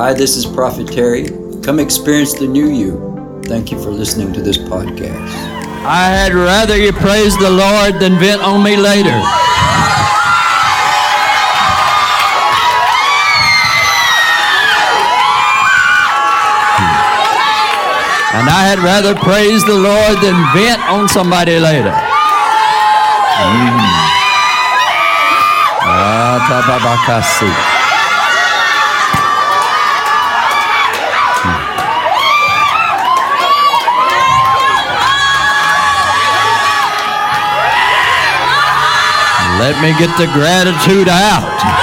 Hi, this is Prophet Terry. Come experience the new you. Thank you for listening to this podcast. I had rather you praise the Lord than vent on me later. And I had rather praise the Lord than vent on somebody later. Mm. Let me get the gratitude out.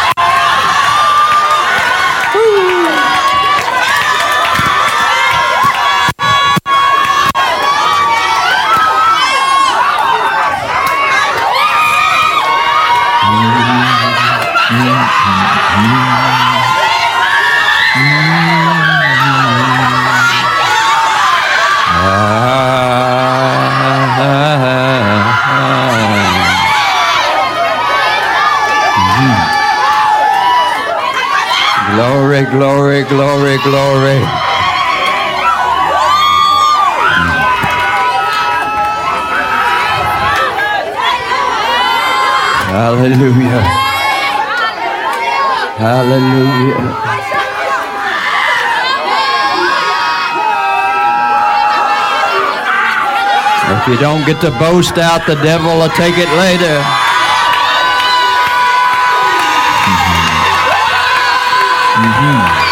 Glory, glory. Hallelujah. Hallelujah. If you don't get to boast out, the devil will take it later. Mm-hmm.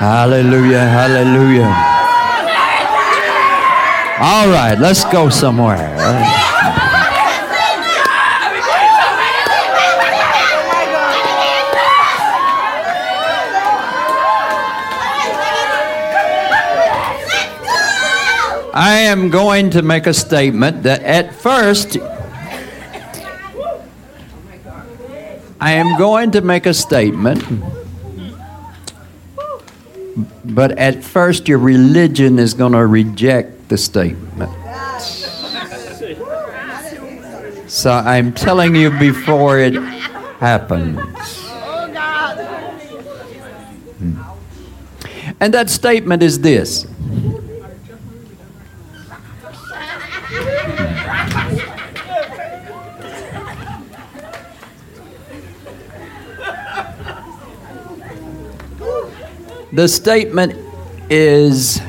Hallelujah, hallelujah. All right, let's go somewhere. I am going to make a statement that at first I am going to make a statement but at first, your religion is going to reject the statement. So I'm telling you before it happens. Hmm. And that statement is this. The statement is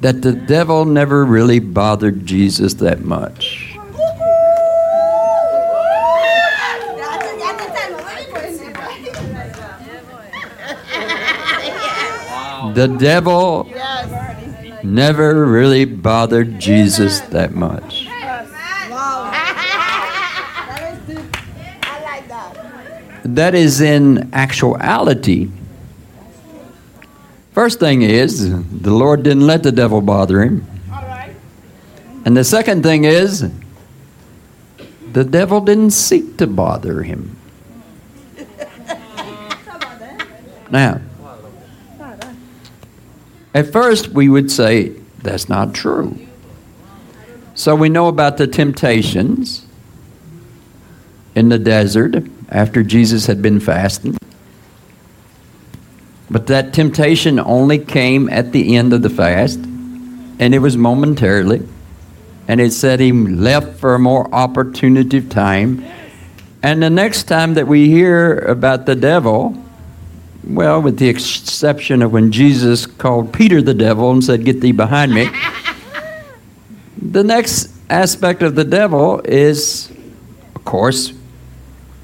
that the devil never really bothered Jesus that much. The devil never really bothered Jesus that much. That is in actuality First thing is, the Lord didn't let the devil bother him. And the second thing is, the devil didn't seek to bother him. Now, at first we would say that's not true. So we know about the temptations in the desert after Jesus had been fasting. But that temptation only came at the end of the fast, and it was momentarily. And it said he left for a more opportune time. And the next time that we hear about the devil, well, with the exception of when Jesus called Peter the devil and said, Get thee behind me, the next aspect of the devil is, of course,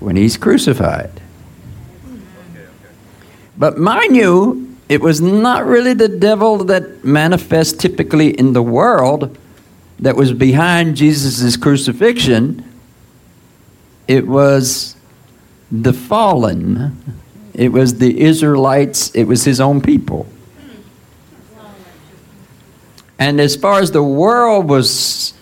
when he's crucified. But mind you, it was not really the devil that manifests typically in the world that was behind Jesus' crucifixion. It was the fallen, it was the Israelites, it was his own people. And as far as the world was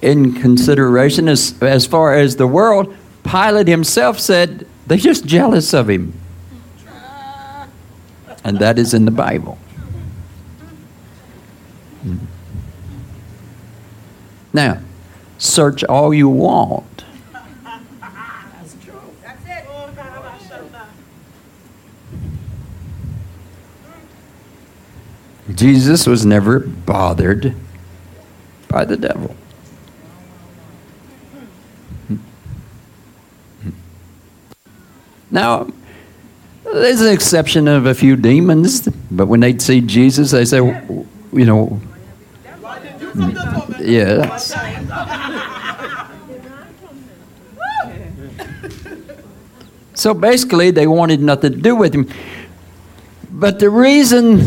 in consideration, as, as far as the world, Pilate himself said, they're just jealous of him. And that is in the Bible. Hmm. Now, search all you want. Jesus was never bothered by the devil. Hmm. Hmm. Now, there's an exception of a few demons, but when they see Jesus, they say, you know, yes. So basically, they wanted nothing to do with him. But the reason,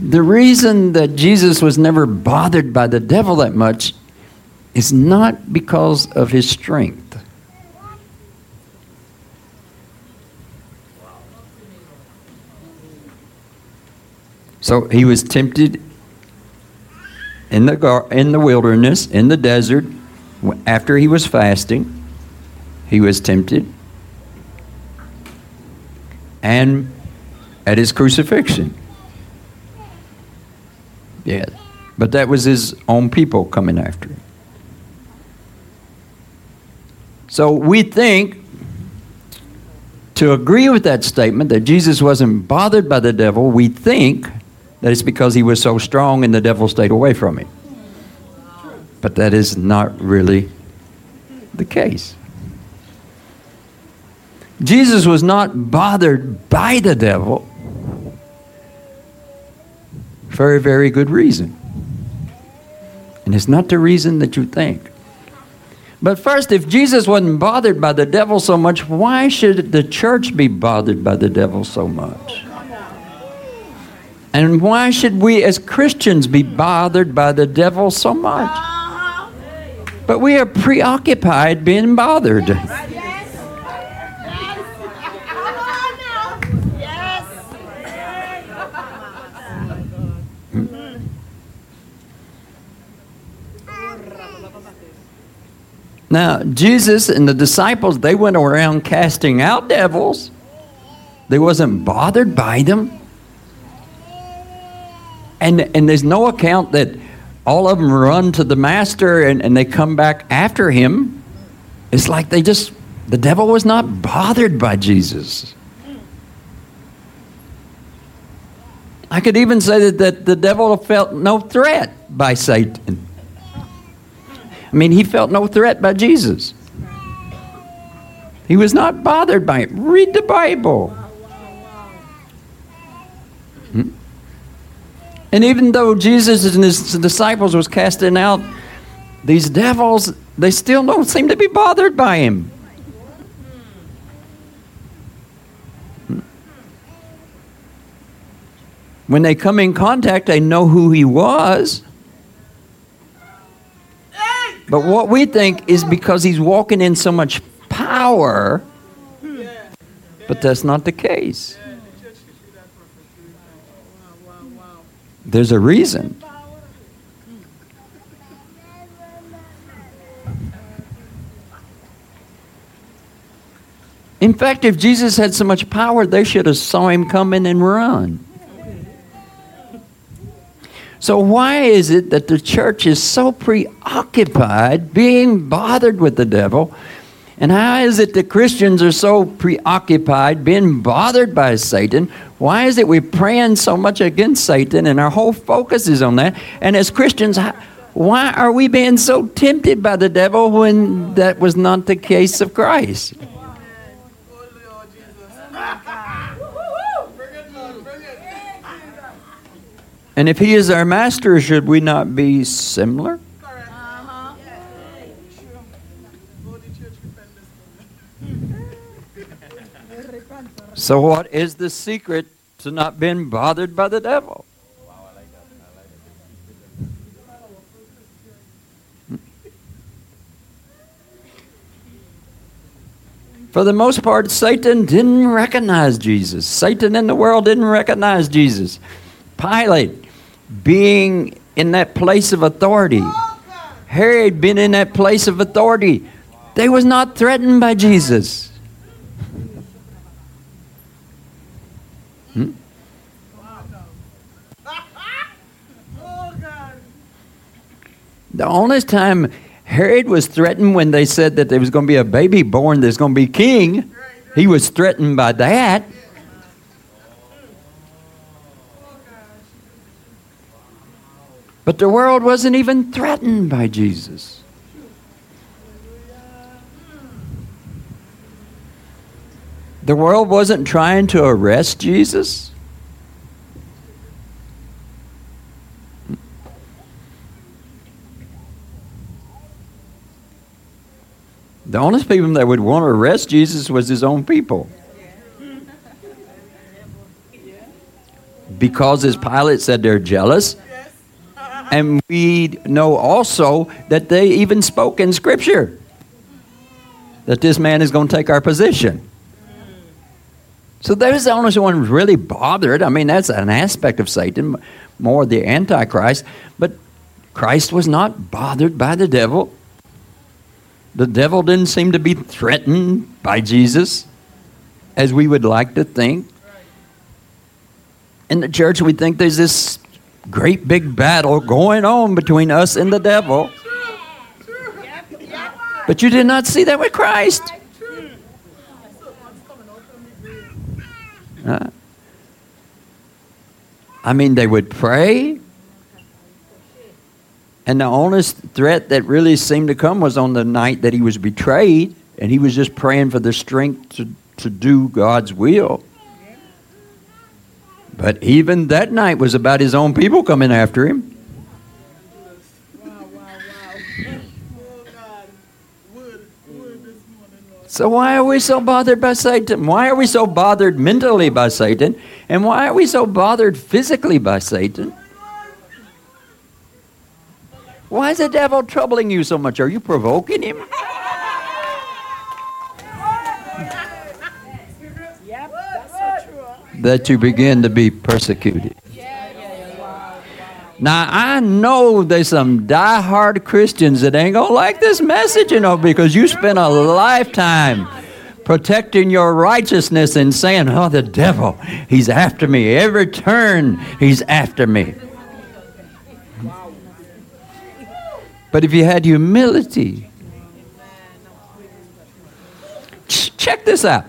the reason that Jesus was never bothered by the devil that much is not because of his strength. So he was tempted in the, gar- in the wilderness, in the desert, after he was fasting. He was tempted. And at his crucifixion. Yeah. But that was his own people coming after him. So we think to agree with that statement that Jesus wasn't bothered by the devil, we think that it's because he was so strong and the devil stayed away from him. But that is not really the case. Jesus was not bothered by the devil for a very good reason. And it's not the reason that you think. But first, if Jesus wasn't bothered by the devil so much, why should the church be bothered by the devil so much? And why should we as Christians be bothered by the devil so much? But we are preoccupied being bothered. Now, Jesus and the disciples, they went around casting out devils. They wasn't bothered by them. And, and there's no account that all of them run to the master and, and they come back after him. It's like they just, the devil was not bothered by Jesus. I could even say that, that the devil felt no threat by Satan. I mean, he felt no threat by Jesus. He was not bothered by it. Read the Bible. Hmm? And even though Jesus and his disciples was casting out these devils, they still don't seem to be bothered by him. When they come in contact, they know who he was. But what we think is because he's walking in so much power, but that's not the case. There's a reason. In fact, if Jesus had so much power, they should have saw him coming and run. So why is it that the church is so preoccupied being bothered with the devil? And how is it that Christians are so preoccupied being bothered by Satan why is it we're praying so much against Satan and our whole focus is on that? And as Christians, why are we being so tempted by the devil when that was not the case of Christ? And if he is our master, should we not be similar? So, what is the secret to not being bothered by the devil? For the most part, Satan didn't recognize Jesus. Satan in the world didn't recognize Jesus. Pilate, being in that place of authority. Herod being in that place of authority. They was not threatened by Jesus. The only time Herod was threatened when they said that there was going to be a baby born that's going to be king, he was threatened by that. But the world wasn't even threatened by Jesus. The world wasn't trying to arrest Jesus. The only people that would want to arrest Jesus was his own people. Because as Pilate said they're jealous. And we know also that they even spoke in Scripture that this man is going to take our position. So there's the only one really bothered. I mean, that's an aspect of Satan, more the Antichrist. But Christ was not bothered by the devil. The devil didn't seem to be threatened by Jesus, as we would like to think. In the church, we think there's this great big battle going on between us and the devil. But you did not see that with Christ. Uh, I mean, they would pray, and the only threat that really seemed to come was on the night that he was betrayed, and he was just praying for the strength to, to do God's will. But even that night was about his own people coming after him. So, why are we so bothered by Satan? Why are we so bothered mentally by Satan? And why are we so bothered physically by Satan? Why is the devil troubling you so much? Are you provoking him? that you begin to be persecuted. Now I know there's some die-hard Christians that ain't gonna like this message, you know, because you spent a lifetime protecting your righteousness and saying, "Oh, the devil, he's after me. Every turn, he's after me." But if you had humility, check this out.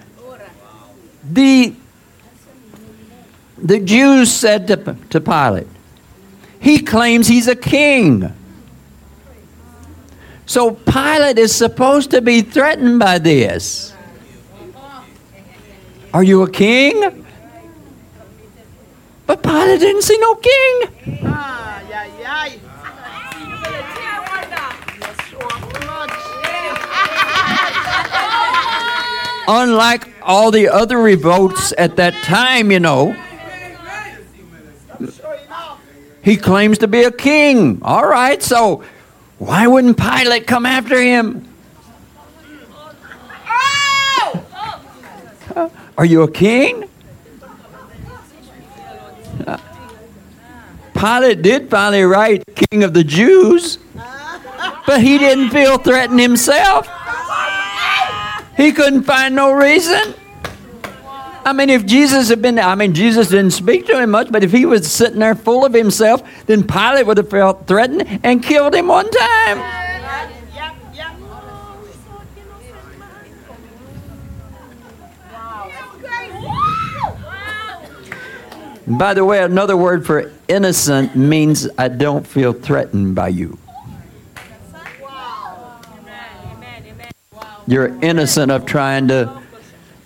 The, the Jews said to, to Pilate, He claims he's a king. So Pilate is supposed to be threatened by this. Are you a king? But Pilate didn't see no king. Ah, yeah, yeah. Unlike all the other revolts at that time, you know, he claims to be a king. All right, so why wouldn't Pilate come after him? Are you a king? Pilate did finally write King of the Jews, but he didn't feel threatened himself. He couldn't find no reason. I mean, if Jesus had been, I mean, Jesus didn't speak to him much, but if he was sitting there full of himself, then Pilate would have felt threatened and killed him one time. By the way, another word for innocent means I don't feel threatened by you. You're innocent of trying to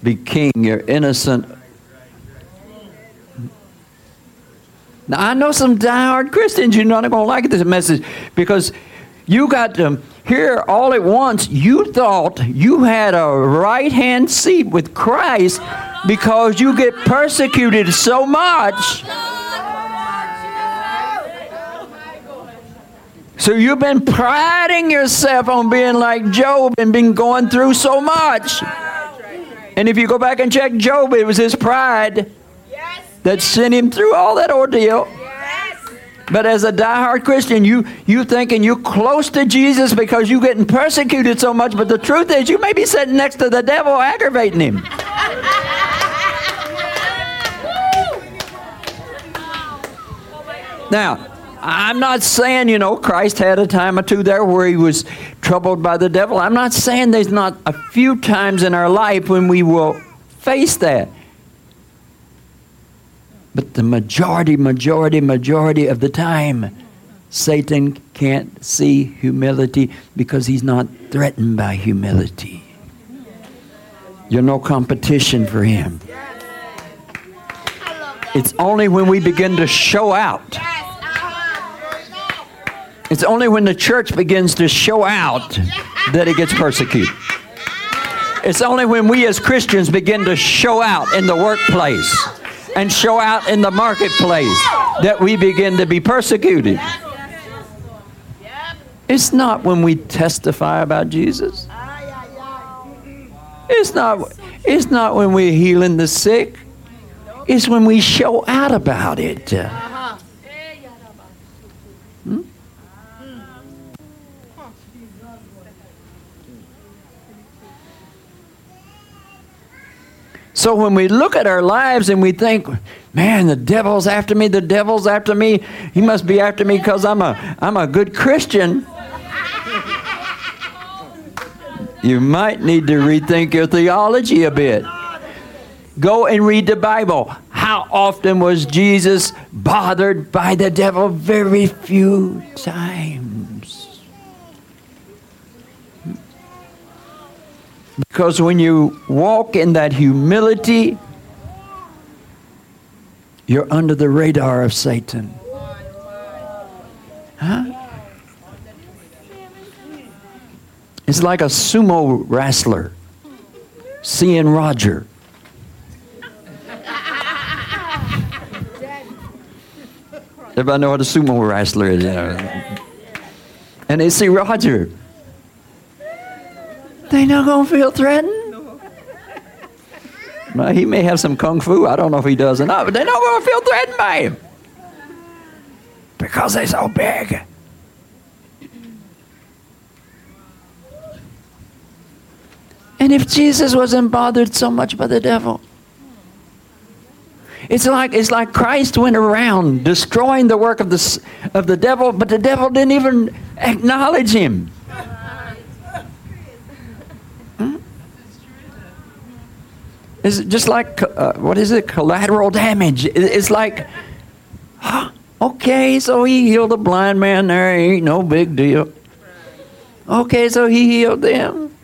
be king. You're innocent. Now, I know some diehard Christians, you're not going to like this message because you got to hear all at once. You thought you had a right hand seat with Christ because you get persecuted so much. So you've been priding yourself on being like Job and been going through so much. And if you go back and check Job, it was his pride that sent him through all that ordeal. But as a diehard Christian, you you thinking you're close to Jesus because you're getting persecuted so much. But the truth is, you may be sitting next to the devil, aggravating him. Now, I'm not saying, you know, Christ had a time or two there where he was troubled by the devil. I'm not saying there's not a few times in our life when we will face that. But the majority, majority, majority of the time, Satan can't see humility because he's not threatened by humility. You're no competition for him. It's only when we begin to show out. It's only when the church begins to show out that it gets persecuted. It's only when we as Christians begin to show out in the workplace and show out in the marketplace that we begin to be persecuted. It's not when we testify about Jesus. It's not, it's not when we're healing the sick. It's when we show out about it. So when we look at our lives and we think, man, the devil's after me, the devil's after me, he must be after me because I'm a, I'm a good Christian. You might need to rethink your theology a bit. Go and read the Bible. How often was Jesus bothered by the devil? Very few times. Because when you walk in that humility, you're under the radar of Satan. Huh? It's like a sumo wrestler seeing Roger. Everybody know what a sumo wrestler is. And they see Roger. They not gonna feel threatened. Now, he may have some kung fu. I don't know if he does or not, but they're not gonna feel threatened by him because they're so big. And if Jesus wasn't bothered so much by the devil, it's like it's like Christ went around destroying the work of the of the devil, but the devil didn't even acknowledge him. It's just like uh, what is it? Collateral damage. It's like, huh, okay, so he healed a blind man there. Ain't no big deal. Okay, so he healed them.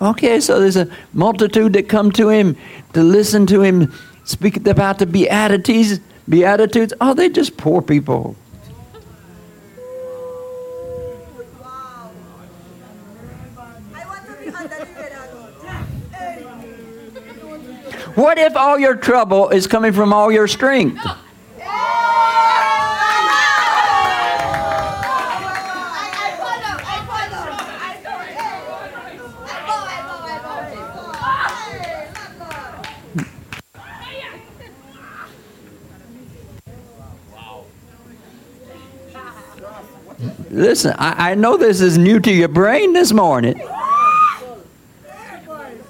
Okay, so there's a multitude that come to him to listen to him speak about the beatitudes. Beatitudes. Oh, they're just poor people. What if all your trouble is coming from all your strength? Listen, I, I know this is new to your brain this morning.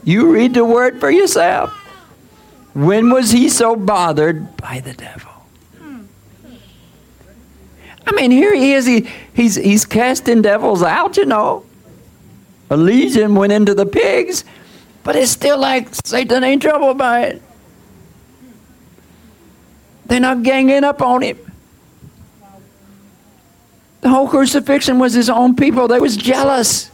You read the word for yourself. When was he so bothered by the devil? I mean, here he is. He, he's, he's casting devils out, you know. A legion went into the pigs, but it's still like Satan ain't troubled by it. They're not ganging up on him. The whole crucifixion was his own people. They was jealous.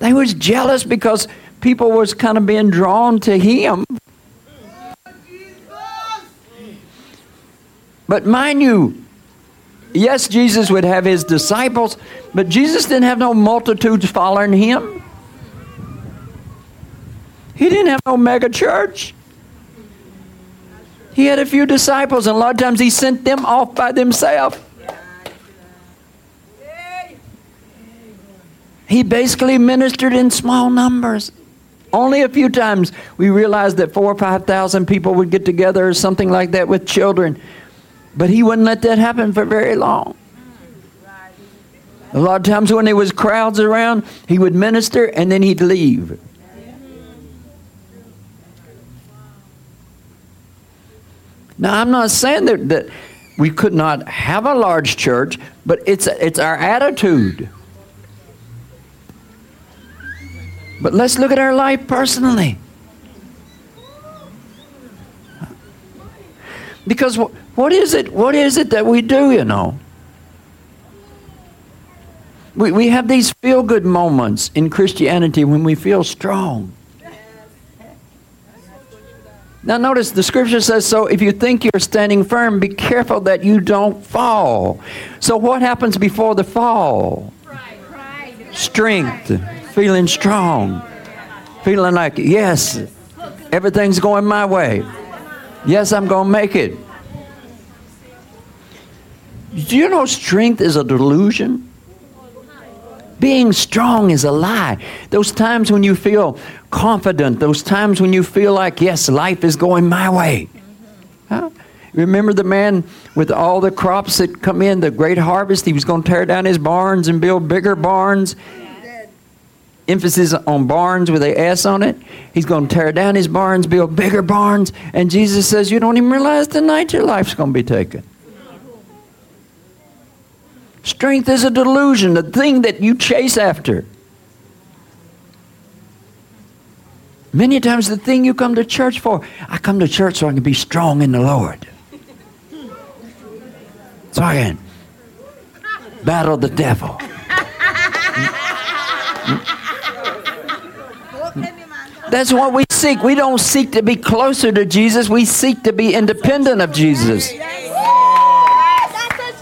They was jealous because people was kind of being drawn to him. But mind you, yes, Jesus would have his disciples, but Jesus didn't have no multitudes following him. He didn't have no mega church. He had a few disciples, and a lot of times he sent them off by themselves. He basically ministered in small numbers. Only a few times we realized that four or five thousand people would get together or something like that with children. But he wouldn't let that happen for very long. A lot of times when there was crowds around, he would minister and then he'd leave. Now, I'm not saying that, that we could not have a large church, but it's, it's our attitude. But let's look at our life personally. Because what is it? What is it that we do, you know? We, we have these feel good moments in Christianity when we feel strong. Now, notice the scripture says so if you think you're standing firm, be careful that you don't fall. So, what happens before the fall? Strength, feeling strong, feeling like, yes, everything's going my way. Yes, I'm going to make it. Do you know strength is a delusion? Being strong is a lie. Those times when you feel confident, those times when you feel like, yes, life is going my way. Huh? Remember the man with all the crops that come in, the great harvest? He was going to tear down his barns and build bigger barns. Emphasis on barns with a S on it. He's going to tear down his barns, build bigger barns. And Jesus says, You don't even realize tonight your life's going to be taken. Strength is a delusion, the thing that you chase after. Many times, the thing you come to church for, I come to church so I can be strong in the Lord. So I can battle the devil. That's what we seek. We don't seek to be closer to Jesus, we seek to be independent of Jesus.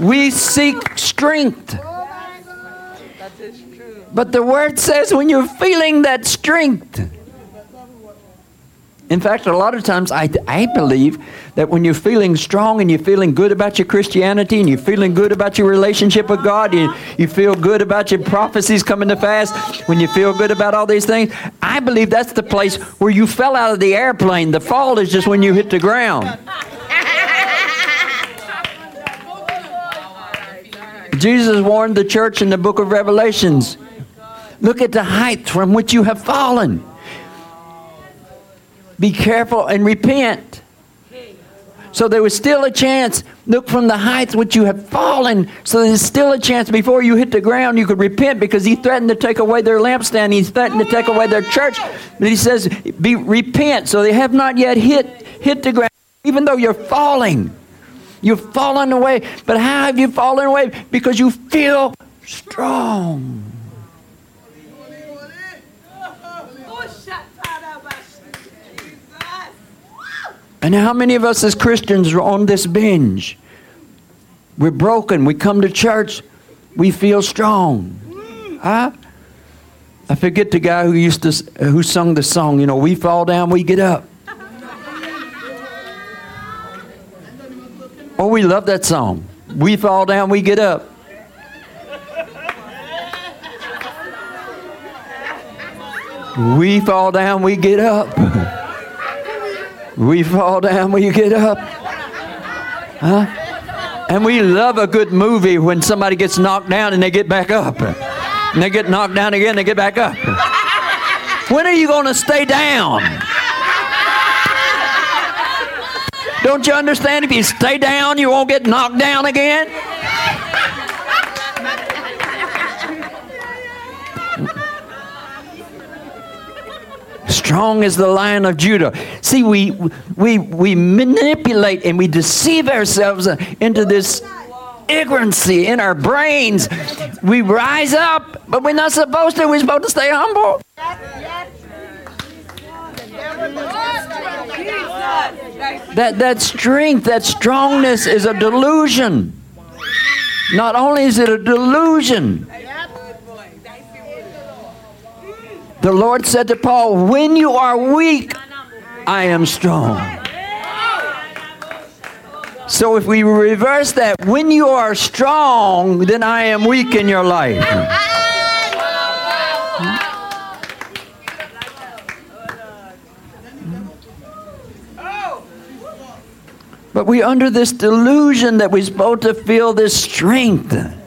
We seek strength. But the word says when you're feeling that strength, in fact, a lot of times I, I believe that when you're feeling strong and you're feeling good about your Christianity and you're feeling good about your relationship with God, you, you feel good about your prophecies coming to pass, when you feel good about all these things, I believe that's the place where you fell out of the airplane. The fall is just when you hit the ground. Jesus warned the church in the book of Revelations look at the height from which you have fallen. Be careful and repent. So there was still a chance. Look from the heights which you have fallen. So there's still a chance before you hit the ground you could repent because he threatened to take away their lampstand. He threatened to take away their church. But he says, be repent. So they have not yet hit hit the ground, even though you're falling. You've fallen away. But how have you fallen away? Because you feel strong. And how many of us as Christians are on this binge? We're broken. We come to church. We feel strong. Huh? I forget the guy who used to who sung the song. You know, we fall down, we get up. Oh, we love that song. We fall down, we get up. We fall down, we get up. We fall down, we get up. Huh? And we love a good movie when somebody gets knocked down and they get back up. And they get knocked down again, they get back up. When are you going to stay down? Don't you understand? If you stay down, you won't get knocked down again. Strong as the lion of Judah. See, we, we, we manipulate and we deceive ourselves into this ignorancy in our brains. We rise up, but we're not supposed to. We're supposed to stay humble. That, that strength, that strongness is a delusion. Not only is it a delusion, the Lord said to Paul, When you are weak, I am strong. So if we reverse that, when you are strong, then I am weak in your life. But we're under this delusion that we're supposed to feel this strength.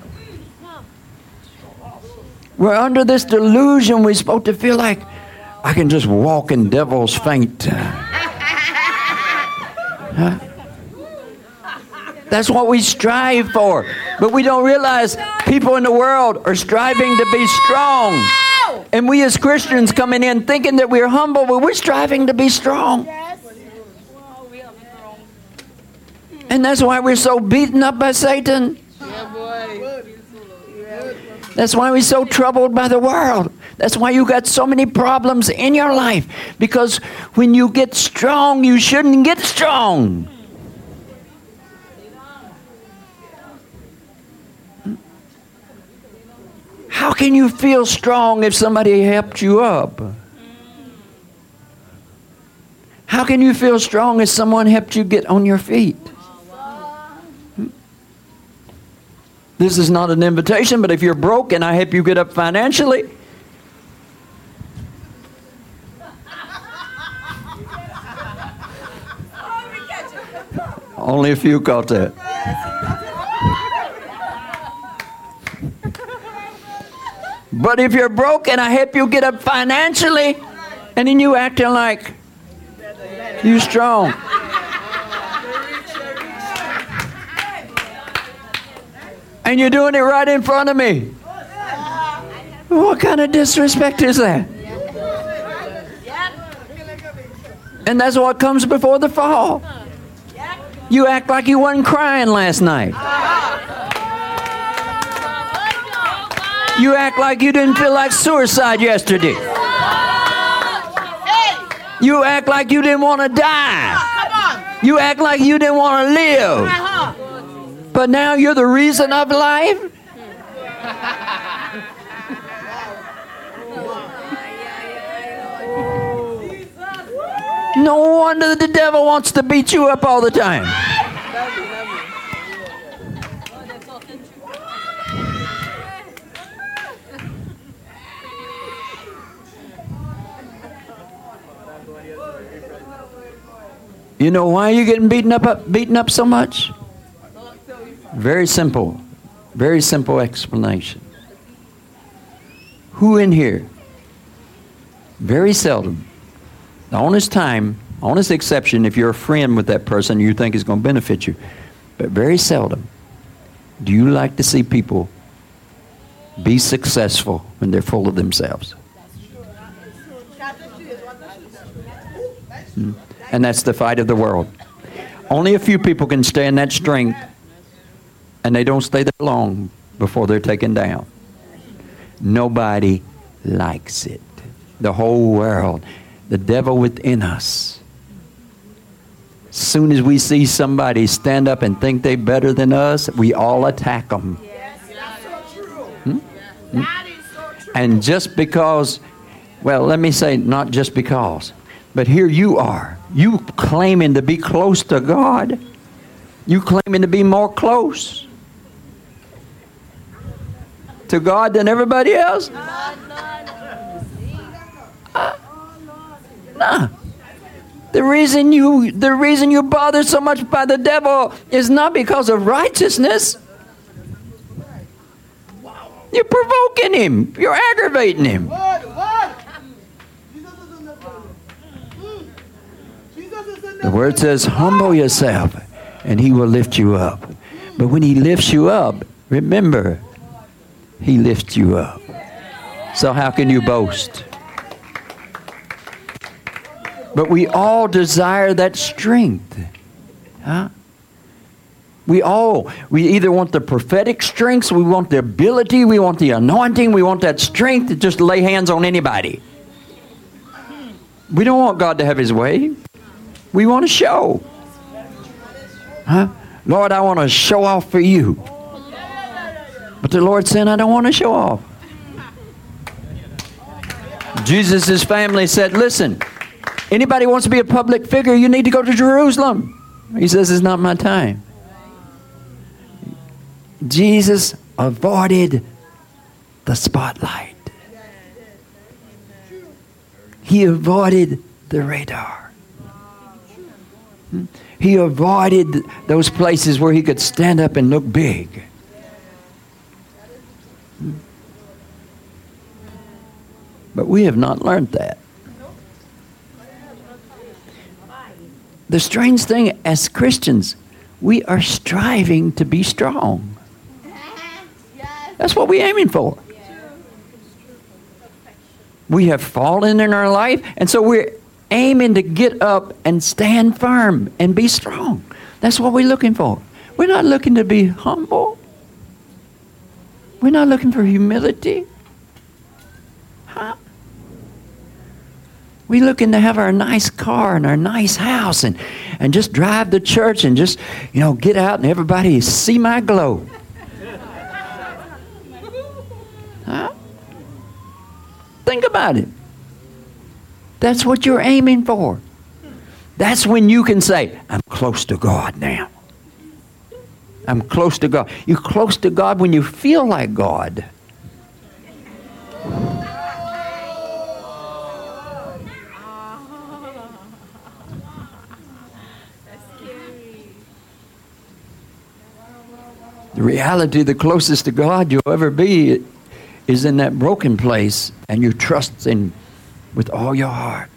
We're under this delusion we're supposed to feel like I can just walk in devil's faint. Huh? That's what we strive for. But we don't realize people in the world are striving to be strong. And we as Christians coming in thinking that we're humble, but we're striving to be strong. And that's why we're so beaten up by Satan. That's why we're so troubled by the world. That's why you got so many problems in your life. Because when you get strong, you shouldn't get strong. How can you feel strong if somebody helped you up? How can you feel strong if someone helped you get on your feet? This is not an invitation, but if you're broke and I help you get up financially, only a few caught that. But if you're broke and I help you get up financially, and then you acting like you strong. And you're doing it right in front of me. What kind of disrespect is that? And that's what comes before the fall. You act like you wasn't crying last night. You act like you didn't feel like suicide yesterday. You act like you didn't want to die. You act like you didn't want to live. But now you're the reason of life? No wonder the devil wants to beat you up all the time. You know why you're getting beaten up, up beaten up so much? Very simple. Very simple explanation. Who in here? Very seldom. The honest time, honest exception, if you're a friend with that person you think is going to benefit you, but very seldom do you like to see people be successful when they're full of themselves. Hmm. And that's the fight of the world. Only a few people can stay in that strength, and they don't stay there long before they're taken down. Nobody likes it. The whole world, the devil within us. Soon as we see somebody stand up and think they're better than us, we all attack them. Hmm? Hmm? And just because, well, let me say, not just because, but here you are. You claiming to be close to God. You claiming to be more close to God than everybody else. Uh, nah. The reason you the reason you bother so much by the devil is not because of righteousness. You're provoking him. You're aggravating him. The word says, humble yourself and he will lift you up. But when he lifts you up, remember, he lifts you up. So how can you boast? But we all desire that strength. Huh? We all, we either want the prophetic strength, we want the ability, we want the anointing, we want that strength to just lay hands on anybody. We don't want God to have his way. We want to show. Huh? Lord, I want to show off for you. But the Lord said, I don't want to show off. Jesus' family said, Listen, anybody wants to be a public figure, you need to go to Jerusalem. He says, It's not my time. Jesus avoided the spotlight, he avoided the radar. Hmm? He avoided those places where he could stand up and look big. But we have not learned that. The strange thing as Christians, we are striving to be strong. That's what we're aiming for. We have fallen in our life, and so we're aiming to get up and stand firm and be strong. That's what we're looking for. We're not looking to be humble. We're not looking for humility. Huh? We're looking to have our nice car and our nice house and, and just drive to church and just, you know, get out and everybody see my glow. Huh? Think about it. That's what you're aiming for. That's when you can say, I'm close to God now. I'm close to God. You're close to God when you feel like God. Reality, the closest to God you'll ever be is in that broken place and you trust in with all your heart.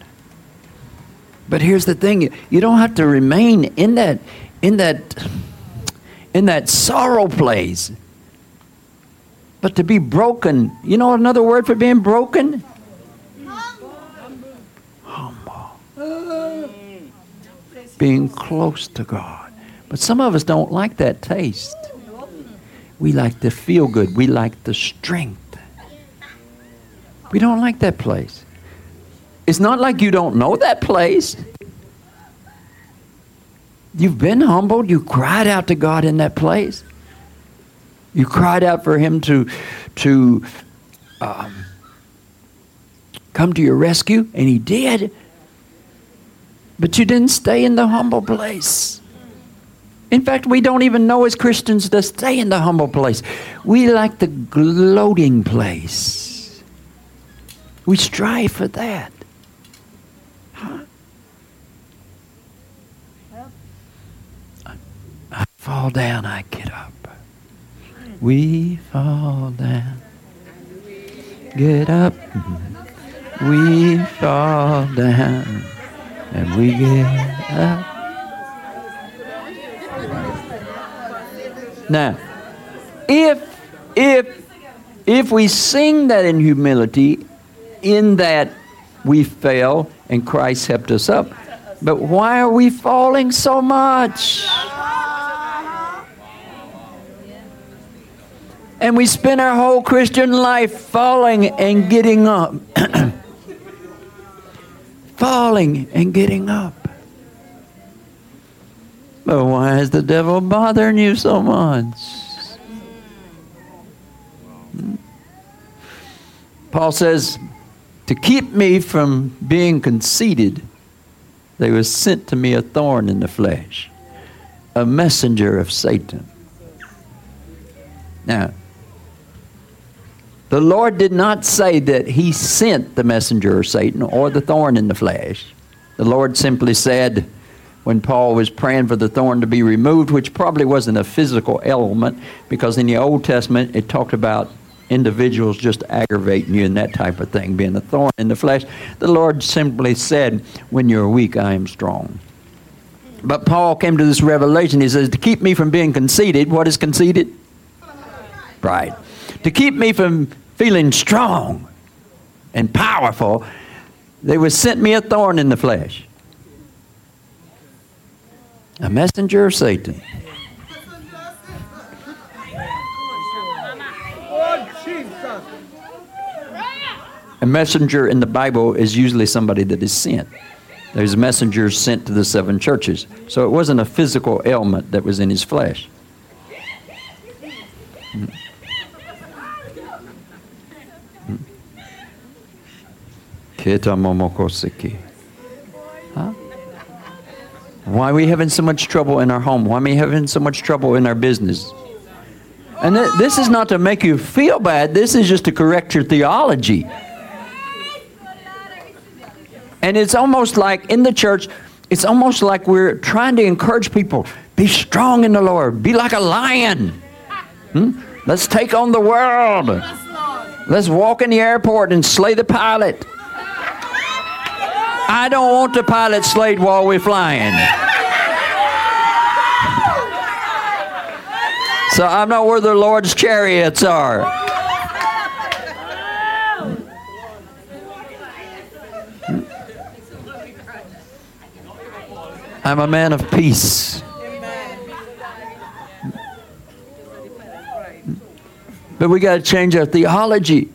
But here's the thing, you don't have to remain in that in that in that sorrow place. But to be broken, you know another word for being broken? Humble. Humble. Being close to God. But some of us don't like that taste. We like to feel good. We like the strength. We don't like that place. It's not like you don't know that place. You've been humbled. You cried out to God in that place. You cried out for Him to, to um, come to your rescue, and He did. But you didn't stay in the humble place. In fact, we don't even know as Christians to stay in the humble place. We like the gloating place. We strive for that. Huh? I fall down, I get up. We fall down, get up. We fall down, and we get up. Now, if if if we sing that in humility, in that we fell and Christ helped us up, but why are we falling so much? And we spend our whole Christian life falling and getting up. falling and getting up. But why is the devil bothering you so much? Paul says, to keep me from being conceited, there was sent to me a thorn in the flesh, a messenger of Satan. Now, the Lord did not say that He sent the messenger of Satan or the thorn in the flesh. The Lord simply said, when Paul was praying for the thorn to be removed, which probably wasn't a physical element, because in the Old Testament it talked about individuals just aggravating you and that type of thing, being a thorn in the flesh. The Lord simply said, When you're weak, I am strong. But Paul came to this revelation. He says, To keep me from being conceited, what is conceited? Pride. To keep me from feeling strong and powerful, they were sent me a thorn in the flesh. A messenger of Satan. A messenger in the Bible is usually somebody that is sent. There's messengers sent to the seven churches. So it wasn't a physical ailment that was in his flesh. Hmm. Hmm. Huh? Why are we having so much trouble in our home? Why are we having so much trouble in our business? And th- this is not to make you feel bad, this is just to correct your theology. And it's almost like in the church, it's almost like we're trying to encourage people be strong in the Lord, be like a lion. Hmm? Let's take on the world. Let's walk in the airport and slay the pilot. I don't want the pilot slayed while we're flying. So I'm not where the Lord's chariots are. I'm a man of peace. But we got to change our theology.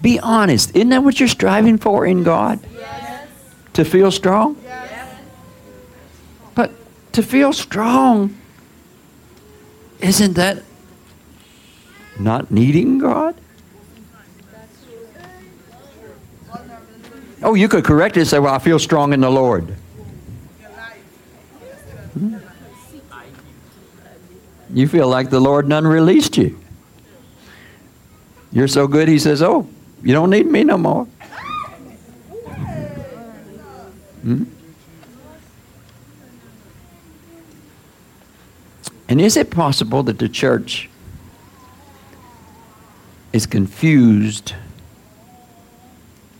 Be honest. Isn't that what you're striving for in God? Yes. To feel strong? Yes. But to feel strong, isn't that not needing God? Oh, you could correct it and say, Well, I feel strong in the Lord. Hmm? You feel like the Lord none released you. You're so good, He says, Oh, you don't need me no more. Hmm? And is it possible that the church is confused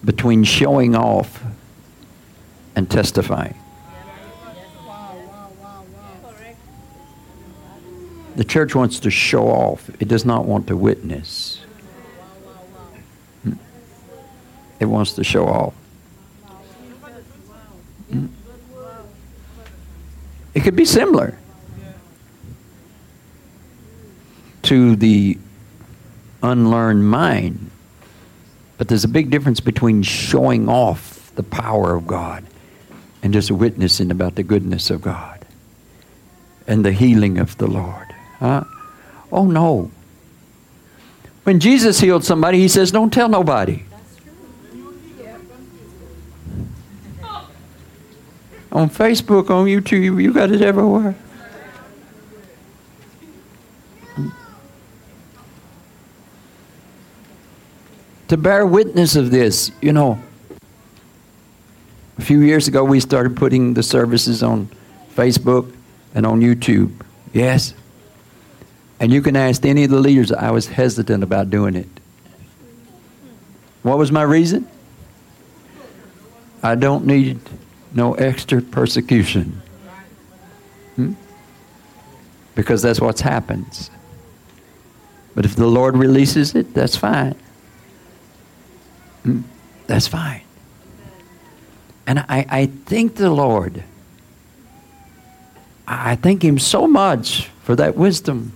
between showing off and testifying? The church wants to show off, it does not want to witness. It wants to show off. Hmm? It could be similar to the unlearned mind. But there's a big difference between showing off the power of God and just witnessing about the goodness of God and the healing of the Lord. Huh? Oh, no. When Jesus healed somebody, he says, Don't tell nobody. On Facebook, on YouTube, you got it everywhere. To bear witness of this, you know, a few years ago we started putting the services on Facebook and on YouTube. Yes? And you can ask any of the leaders, I was hesitant about doing it. What was my reason? I don't need no extra persecution. Hmm? Because that's what happens. But if the Lord releases it, that's fine. Hmm? That's fine. And I, I thank the Lord. I thank Him so much for that wisdom.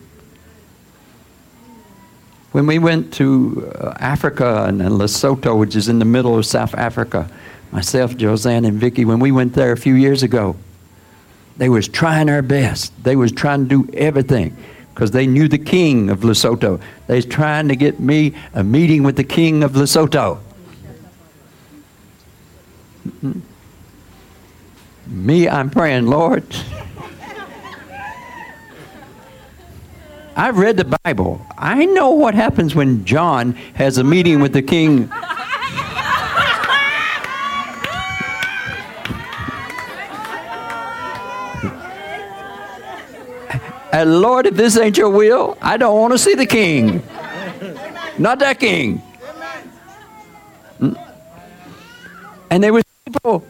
When we went to uh, Africa and Lesotho, which is in the middle of South Africa, myself, Josanne, and Vicky, when we went there a few years ago, they was trying their best. They was trying to do everything because they knew the king of Lesotho. They was trying to get me a meeting with the king of Lesotho. Mm-hmm. Me, I'm praying, Lord. I've read the Bible. I know what happens when John has a meeting with the king And Lord, if this ain't your will, I don't want to see the king. Not that king. And there was people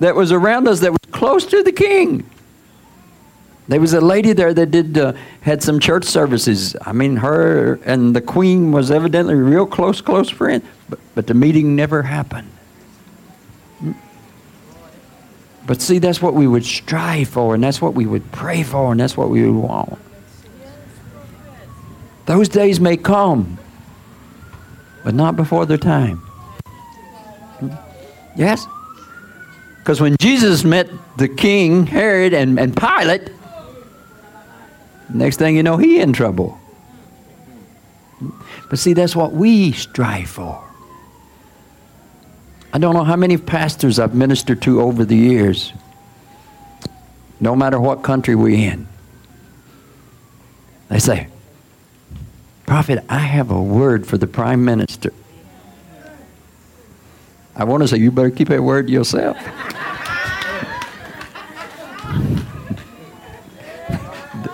that was around us that was close to the king. There was a lady there that did uh, had some church services. I mean, her and the queen was evidently real close, close friends. But, but the meeting never happened. But see, that's what we would strive for, and that's what we would pray for, and that's what we would want. Those days may come, but not before their time. Yes? Because when Jesus met the king, Herod, and, and Pilate, next thing you know, he in trouble. But see, that's what we strive for. I don't know how many pastors I've ministered to over the years, no matter what country we're in. They say, Prophet, I have a word for the prime minister. I want to say, you better keep that word to yourself.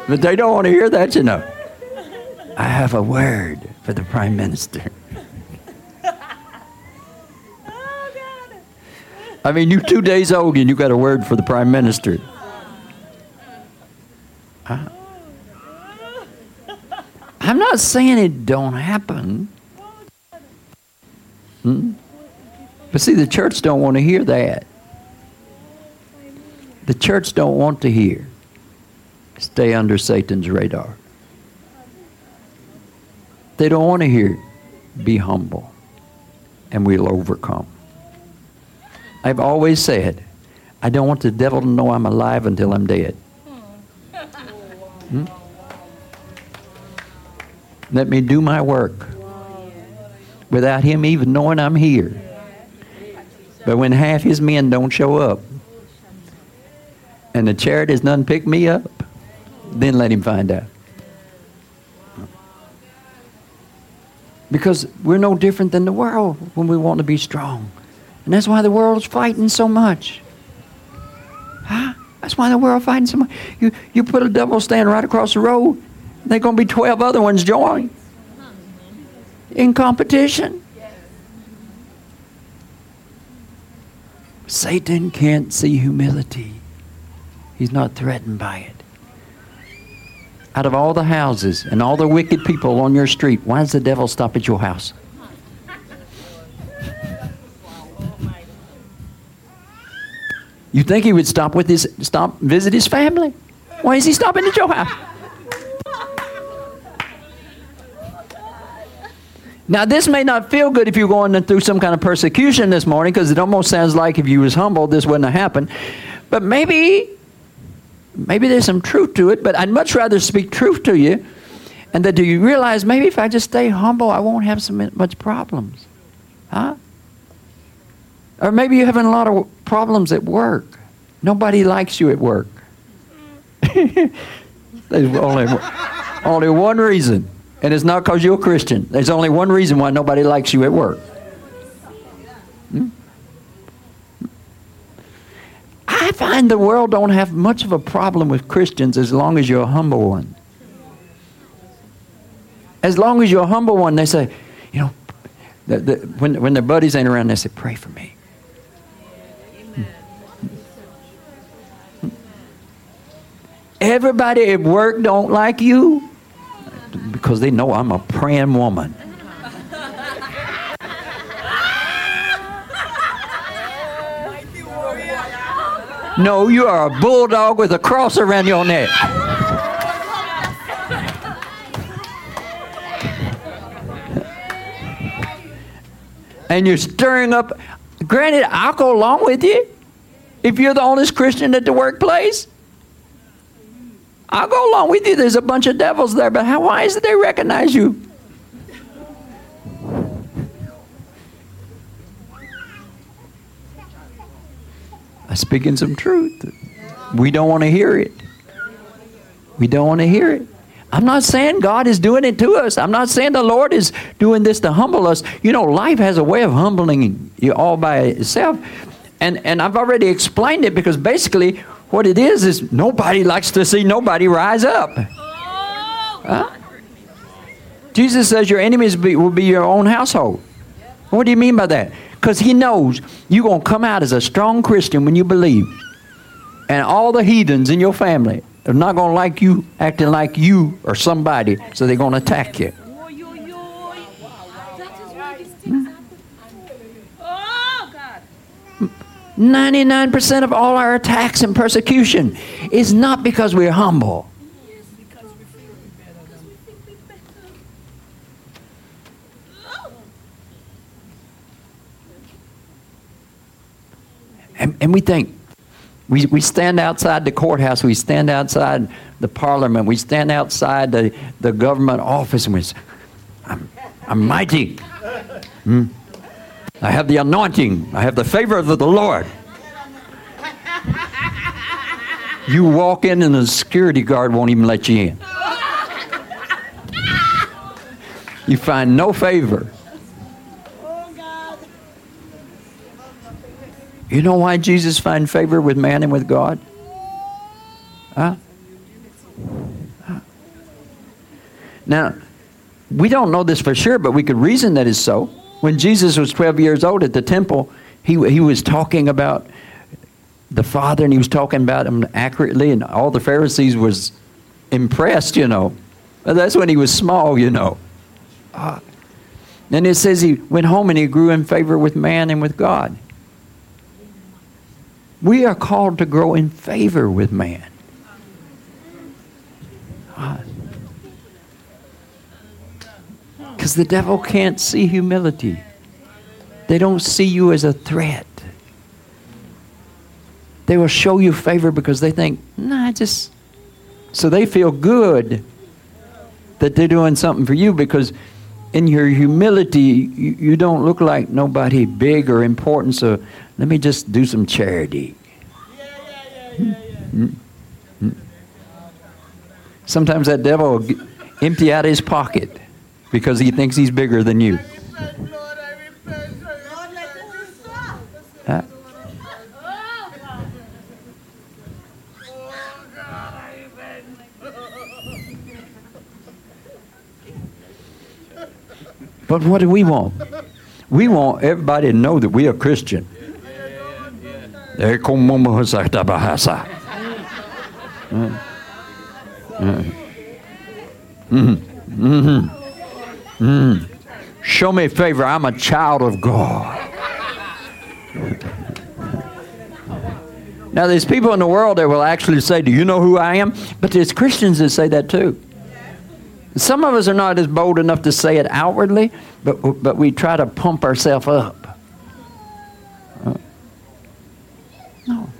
but they don't want to hear that, you know. I have a word for the prime minister. I mean, you're two days old and you got a word for the prime minister. Huh? I'm not saying it don't happen. Hmm? But see, the church don't want to hear that. The church don't want to hear. Stay under Satan's radar. They don't want to hear, be humble, and we'll overcome. I've always said, I don't want the devil to know I'm alive until I'm dead. Hmm? Let me do my work without him even knowing I'm here. But when half his men don't show up and the chariot doesn't pick me up, then let him find out. Because we're no different than the world when we want to be strong. And that's why the world's fighting so much. Huh? That's why the world fighting so much. You, you put a double stand right across the road, there's going to be 12 other ones joining in competition. Satan can't see humility. He's not threatened by it. Out of all the houses and all the wicked people on your street, why does the devil stop at your house? You think he would stop with his stop visit his family? Why is he stopping at your house? Now, this may not feel good if you're going through some kind of persecution this morning, because it almost sounds like if you was humble, this wouldn't have happened. But maybe, maybe there's some truth to it. But I'd much rather speak truth to you, and that do you realize maybe if I just stay humble, I won't have so much problems, huh? Or maybe you're having a lot of problems at work. Nobody likes you at work. There's only, only one reason, and it's not because you're a Christian. There's only one reason why nobody likes you at work. Hmm? I find the world don't have much of a problem with Christians as long as you're a humble one. As long as you're a humble one, they say, you know, the, the, when, when their buddies ain't around, they say, pray for me. Everybody at work don't like you because they know I'm a praying woman. No, you are a bulldog with a cross around your neck. and you're stirring up. Granted, I'll go along with you if you're the honest Christian at the workplace. I'll go along with you. There's a bunch of devils there, but how, why is it they recognize you? I'm speaking some truth. We don't want to hear it. We don't want to hear it. I'm not saying God is doing it to us. I'm not saying the Lord is doing this to humble us. You know, life has a way of humbling you all by itself. And, and I've already explained it because basically what it is is nobody likes to see nobody rise up. Oh, huh? Jesus says your enemies be, will be your own household. What do you mean by that? Because he knows you're going to come out as a strong Christian when you believe. And all the heathens in your family are not going to like you acting like you or somebody, so they're going to attack you. 99% of all our attacks and persecution is not because we're humble. And, and we think, we, we stand outside the courthouse, we stand outside the parliament, we stand outside the, the government office, and we say, I'm, I'm mighty. Hmm? I have the anointing. I have the favor of the Lord. You walk in and the security guard won't even let you in. You find no favor. You know why Jesus find favor with man and with God? Huh? huh? Now, we don't know this for sure, but we could reason that is so. When Jesus was 12 years old at the temple, he, he was talking about the Father and he was talking about him accurately, and all the Pharisees was impressed, you know. That's when he was small, you know. Uh, and it says he went home and he grew in favor with man and with God. We are called to grow in favor with man. Because the devil can't see humility. They don't see you as a threat. They will show you favor because they think, nah, just. So they feel good that they're doing something for you because in your humility, you, you don't look like nobody big or important, so let me just do some charity. Hmm? Hmm? Hmm? Sometimes that devil will empty out his pocket because he thinks he's bigger than you. But what do we want? We want everybody to know that we are Christian. Mm-hmm. Mm-hmm. Mm. Show me favor. I'm a child of God. Now, there's people in the world that will actually say, Do you know who I am? But there's Christians that say that too. Some of us are not as bold enough to say it outwardly, but, but we try to pump ourselves up. Uh, no.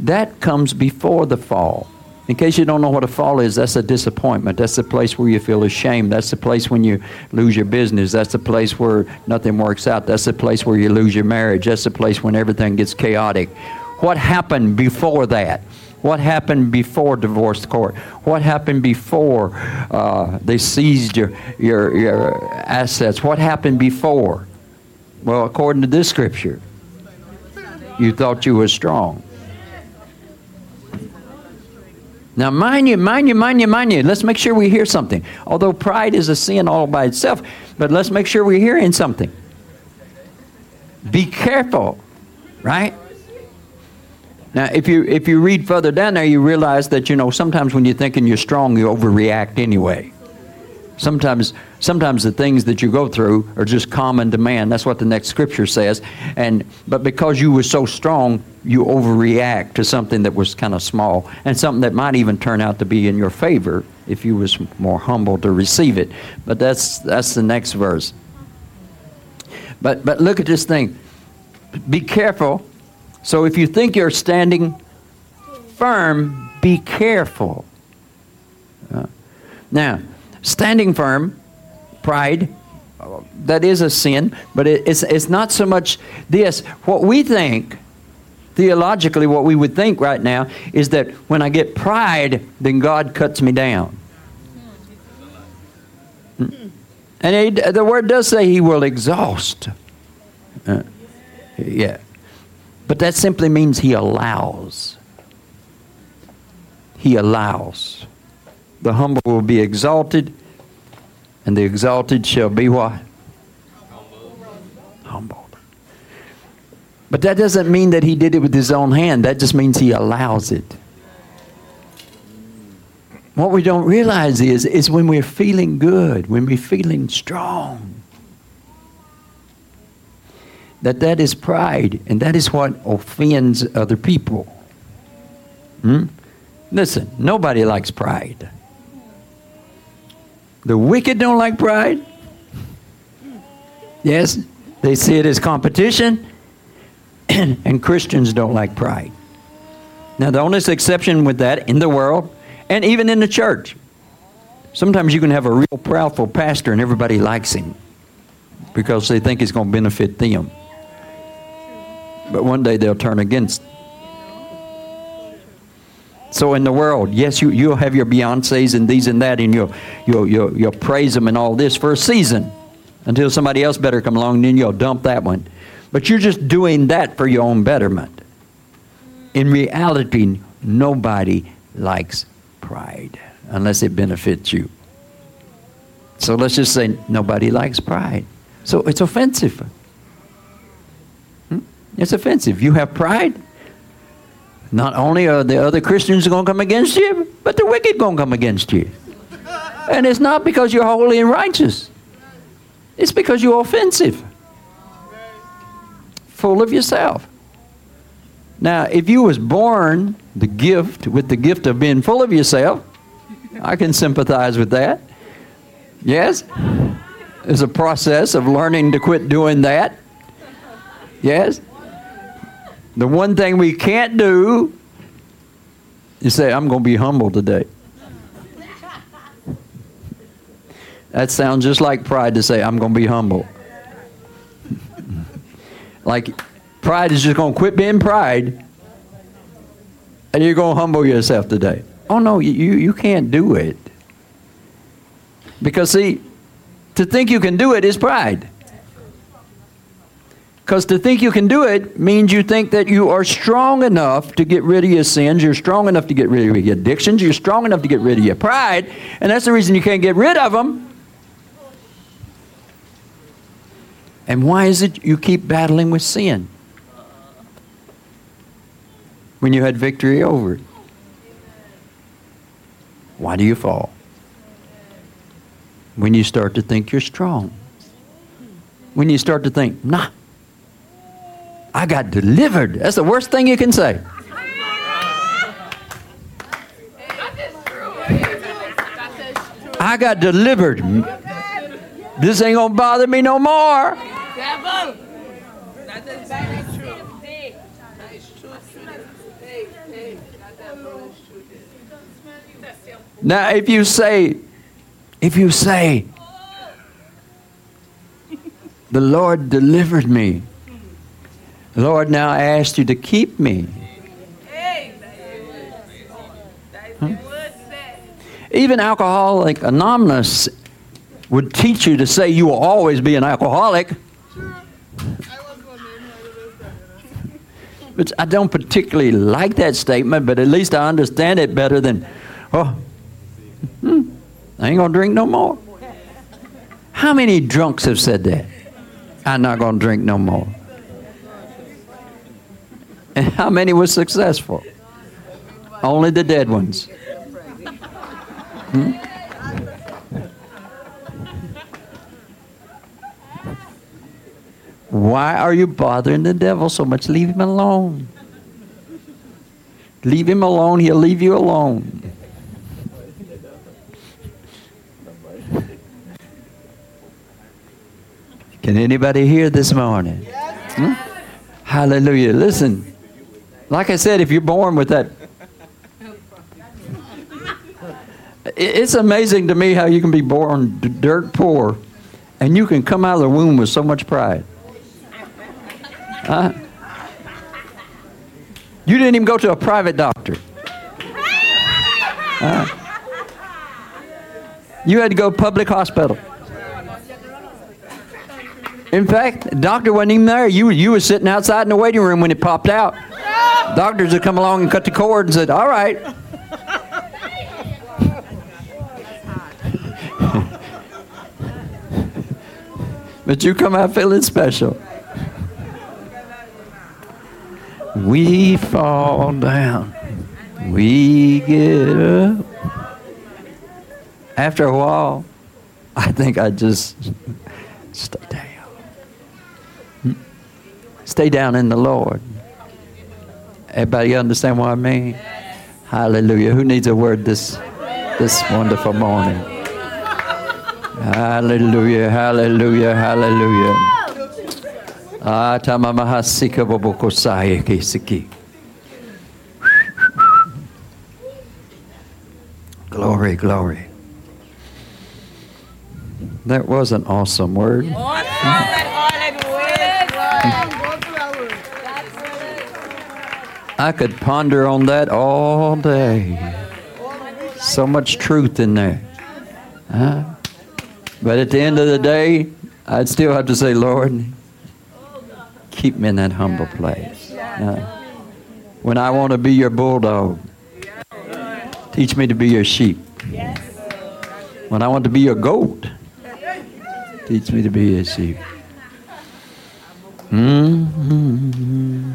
That comes before the fall. In case you don't know what a fall is, that's a disappointment. That's the place where you feel ashamed. That's the place when you lose your business. That's the place where nothing works out. That's the place where you lose your marriage. That's the place when everything gets chaotic. What happened before that? What happened before divorce court? What happened before uh, they seized your, your, your assets? What happened before? Well, according to this scripture, you thought you were strong. Now, mind you, mind you, mind you, mind you. Let's make sure we hear something. Although pride is a sin all by itself, but let's make sure we're hearing something. Be careful, right? Now, if you if you read further down there, you realize that you know sometimes when you're thinking you're strong, you overreact anyway. Sometimes, sometimes the things that you go through are just common to man. That's what the next scripture says. And but because you were so strong, you overreact to something that was kind of small and something that might even turn out to be in your favor if you was more humble to receive it. But that's that's the next verse. But but look at this thing. Be careful. So if you think you're standing firm, be careful. Uh, now Standing firm, pride, that is a sin, but it's, it's not so much this. What we think, theologically, what we would think right now is that when I get pride, then God cuts me down. And the word does say he will exhaust. Uh, yeah. But that simply means he allows. He allows the humble will be exalted, and the exalted shall be what? Humbled. But that doesn't mean that he did it with his own hand. That just means he allows it. What we don't realize is, is when we're feeling good, when we're feeling strong, that that is pride, and that is what offends other people. Hmm? Listen, nobody likes pride. The wicked don't like pride. Yes, they see it as competition, and Christians don't like pride. Now, the only exception with that in the world, and even in the church, sometimes you can have a real proudful pastor and everybody likes him because they think he's going to benefit them. But one day they'll turn against so in the world, yes, you, you'll have your Beyoncés and these and that, and you'll, you'll, you'll, you'll praise them and all this for a season until somebody else better come along, and then you'll dump that one. But you're just doing that for your own betterment. In reality, nobody likes pride unless it benefits you. So let's just say nobody likes pride. So it's offensive. Hmm? It's offensive. You have pride. Not only are the other Christians going to come against you, but the wicked going to come against you. And it's not because you're holy and righteous. It's because you're offensive. Full of yourself. Now, if you was born the gift with the gift of being full of yourself, I can sympathize with that. Yes? It's a process of learning to quit doing that. Yes? The one thing we can't do is say, I'm going to be humble today. That sounds just like pride to say, I'm going to be humble. like pride is just going to quit being pride and you're going to humble yourself today. Oh, no, you, you can't do it. Because, see, to think you can do it is pride. Because to think you can do it means you think that you are strong enough to get rid of your sins, you're strong enough to get rid of your addictions, you're strong enough to get rid of your pride, and that's the reason you can't get rid of them. And why is it you keep battling with sin? When you had victory over it. Why do you fall? When you start to think you're strong. When you start to think, nah, I got delivered. That's the worst thing you can say. I got delivered. This ain't gonna bother me no more. Now, if you say, if you say, the Lord delivered me, Lord, now I ask you to keep me. Huh? Even Alcoholic Anonymous would teach you to say you will always be an alcoholic. But I don't particularly like that statement, but at least I understand it better than, oh, hmm, I ain't to drink no more. How many drunks have said that? I'm not to drink no more. And how many were successful? Only the dead ones. Hmm? Why are you bothering the devil so much? Leave him alone. Leave him alone, he'll leave you alone. Can anybody hear this morning? Hmm? Hallelujah. Listen, like I said, if you're born with that, it's amazing to me how you can be born dirt poor and you can come out of the womb with so much pride. You didn't even go to a private doctor. You had to go public hospital. In fact, the doctor wasn't even there. You, you were sitting outside in the waiting room when it popped out. Doctors would come along and cut the cord and said, all right. but you come out feeling special. We fall down. We get up. After a while, I think I just stay down. Hmm? Stay down in the Lord. Everybody understand what I mean? Hallelujah. Who needs a word this this wonderful morning? Hallelujah, hallelujah, hallelujah. Ah, kesiki. Glory, glory. That was an awesome word. I could ponder on that all day. So much truth in there. Huh? But at the end of the day, I'd still have to say, Lord, keep me in that humble place. Uh, when I want to be your bulldog, teach me to be your sheep. When I want to be your goat, teach me to be your sheep. Mm-hmm.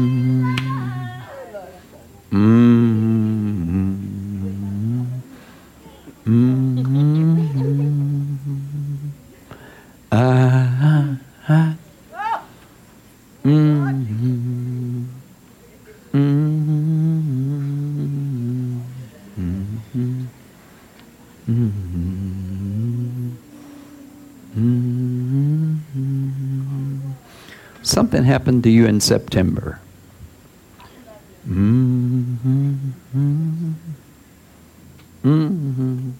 happened to you in September. Mm-hmm. Mm-hmm.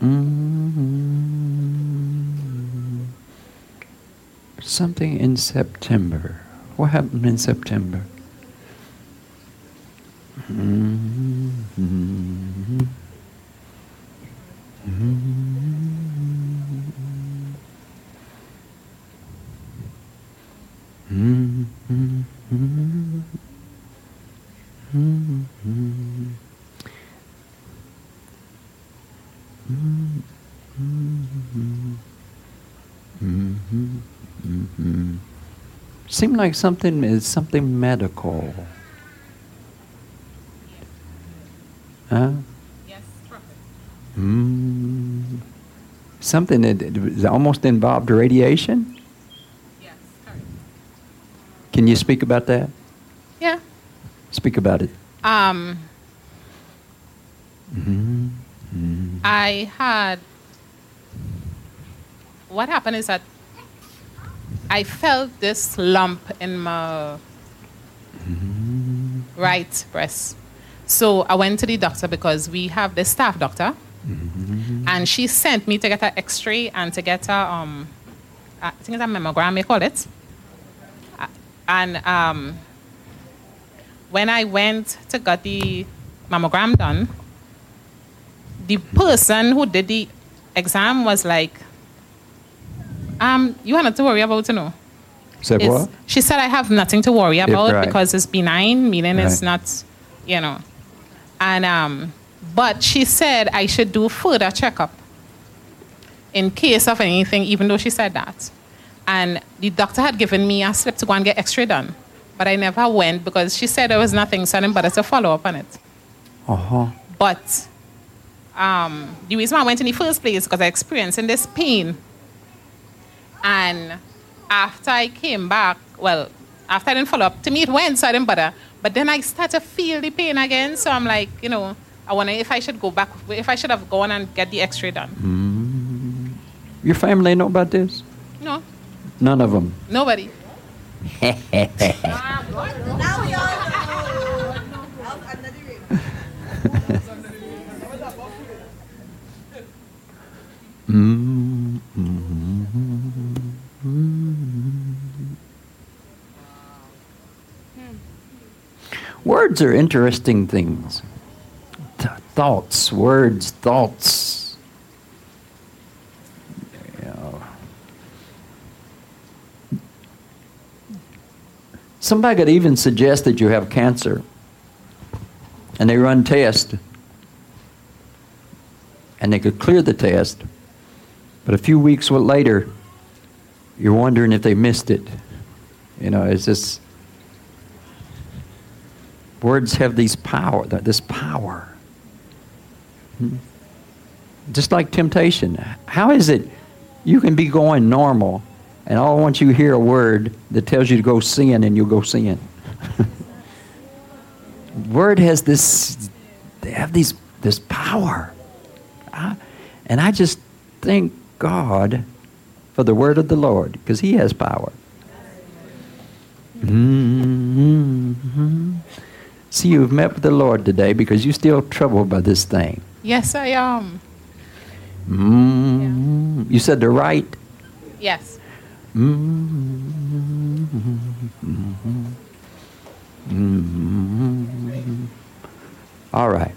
Mm-hmm. Something in September. What happened in September? Mm-hmm. Seemed like something is something medical. Huh? Yes. Mm. Something that almost involved radiation? Yes, correct. Can you speak about that? Yeah. Speak about it. Um, Mhm. Mm. I had. What happened is that I felt this lump in my right breast. So I went to the doctor because we have the staff doctor, and she sent me to get an X-ray and to get a um, I think it's a mammogram. They call it. And um, when I went to get the mammogram done, the person who did the exam was like, you have nothing to worry about, you know. Said what? She said I have nothing to worry about right. because it's benign, meaning it's not, you know. And um, but she said I should do further checkup in case of anything, even though she said that. And the doctor had given me a slip to go and get X-ray done, but I never went because she said there was nothing, so I didn't bother to follow up on it. Uh huh. But um, the reason why I went in the first place because I experienced in this pain. And after I came back, well, after I didn't follow up, to me it went, so I didn't bother. But then I started to feel the pain again, so I'm like, you know, I wonder if I should go back, if I should have gone and get the X-ray done. Hmm. Your family know about this? No, None of them. nobody. Hmm. Words are interesting things. Th- thoughts, words, thoughts. Somebody could even suggest that you have cancer, and they run tests, and they could clear the test, but a few weeks later, you're wondering if they missed it. You know, it's just words have these power this power. Hmm. just like temptation. How is it you can be going normal and all once you hear a word that tells you to go sin and you'll go sin? Word has this they have these this power. I- and i just thank god for the word of the lord because he has power. Mhm. See, you've met with the Lord today because you're still troubled by this thing. Yes, I am. Mm. You said the right. Yes. Mm. Mm-hmm. All right.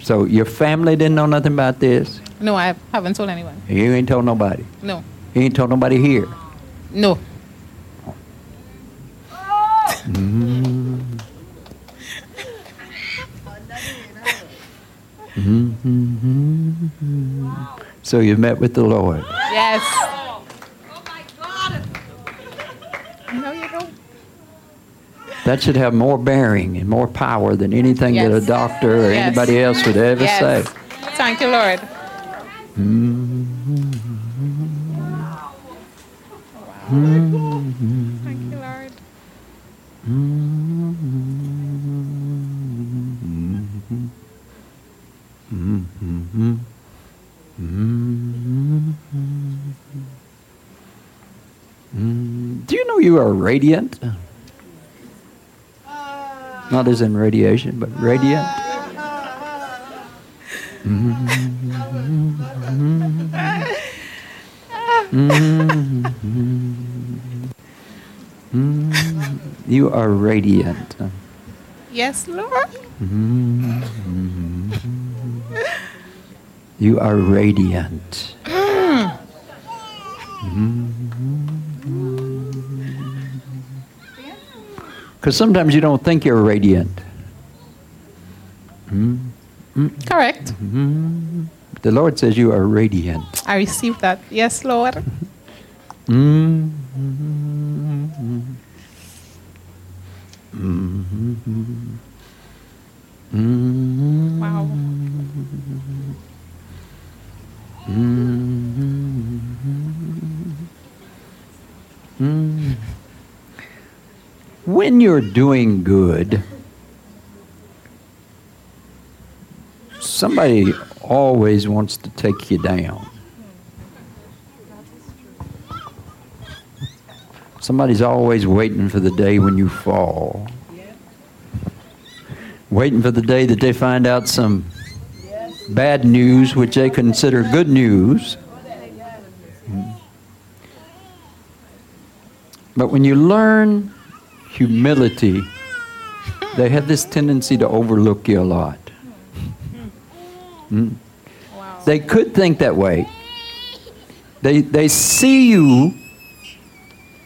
So your family didn't know nothing about this? No, I haven't told anyone. You ain't told nobody? No. You ain't told nobody here? No. Mm-hmm. So you met with the Lord. Yes. No, you don't. That should have more bearing and more power than anything that a doctor or Yes. anybody else would ever Yes. say. Thank you, Lord. Wow. Thank you, Lord. Mm-hmm. Mm-hmm. Do you know you are radiant? Not as in radiation, but radiant. Mm-hmm. You are radiant. Yes, Lord. Mm-hmm. You are radiant. Hmm. Because sometimes you don't think you're radiant. Hmm. Correct. Hmm. The Lord says you are radiant. I received that. Yes, Lord. Wow. Mm-hmm. When you're doing good, somebody always wants to take you down. Somebody's always waiting for the day when you fall. Waiting for the day that they find out some bad news, which they consider good news. But when you learn humility, they have this tendency to overlook you a lot. Mm. Wow. They could think that way. They, they see you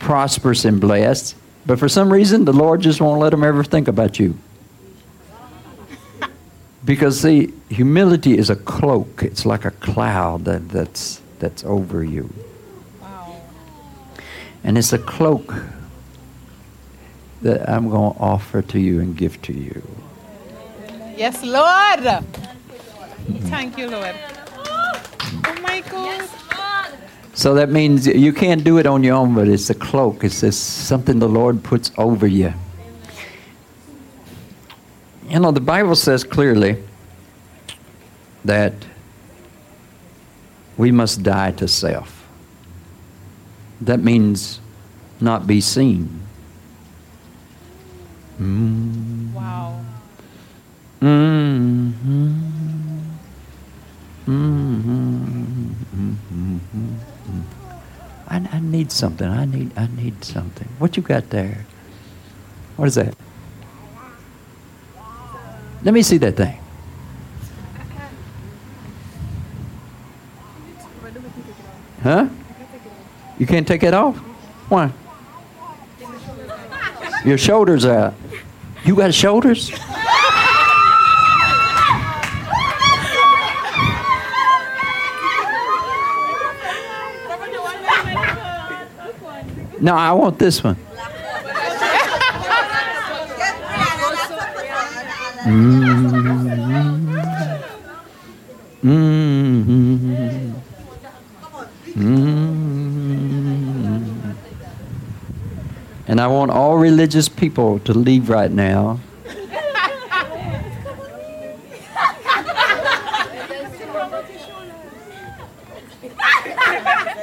prosperous and blessed, but for some reason, the Lord just won't let them ever think about you. Because, see, humility is a cloak, it's like a cloud that, that's, that's over you. Wow. And it's a cloak that I'm going to offer to you and give to you. Yes, Lord. Mm-hmm. Thank you, Lord. Oh my God. So that means you can't do it on your own, but it's a cloak. It's just something the Lord puts over you. You know, the Bible says clearly that we must die to self. That means not be seen. Wow. Mm-hmm. I, I need something. I need. I need something. What you got there? What is that? Let me see that thing. Huh? You can't take it off? Why? Your shoulders out. You got shoulders? No, I want this one. Mm-hmm. Mm-hmm. Mm-hmm. And I want all religious people to leave right now.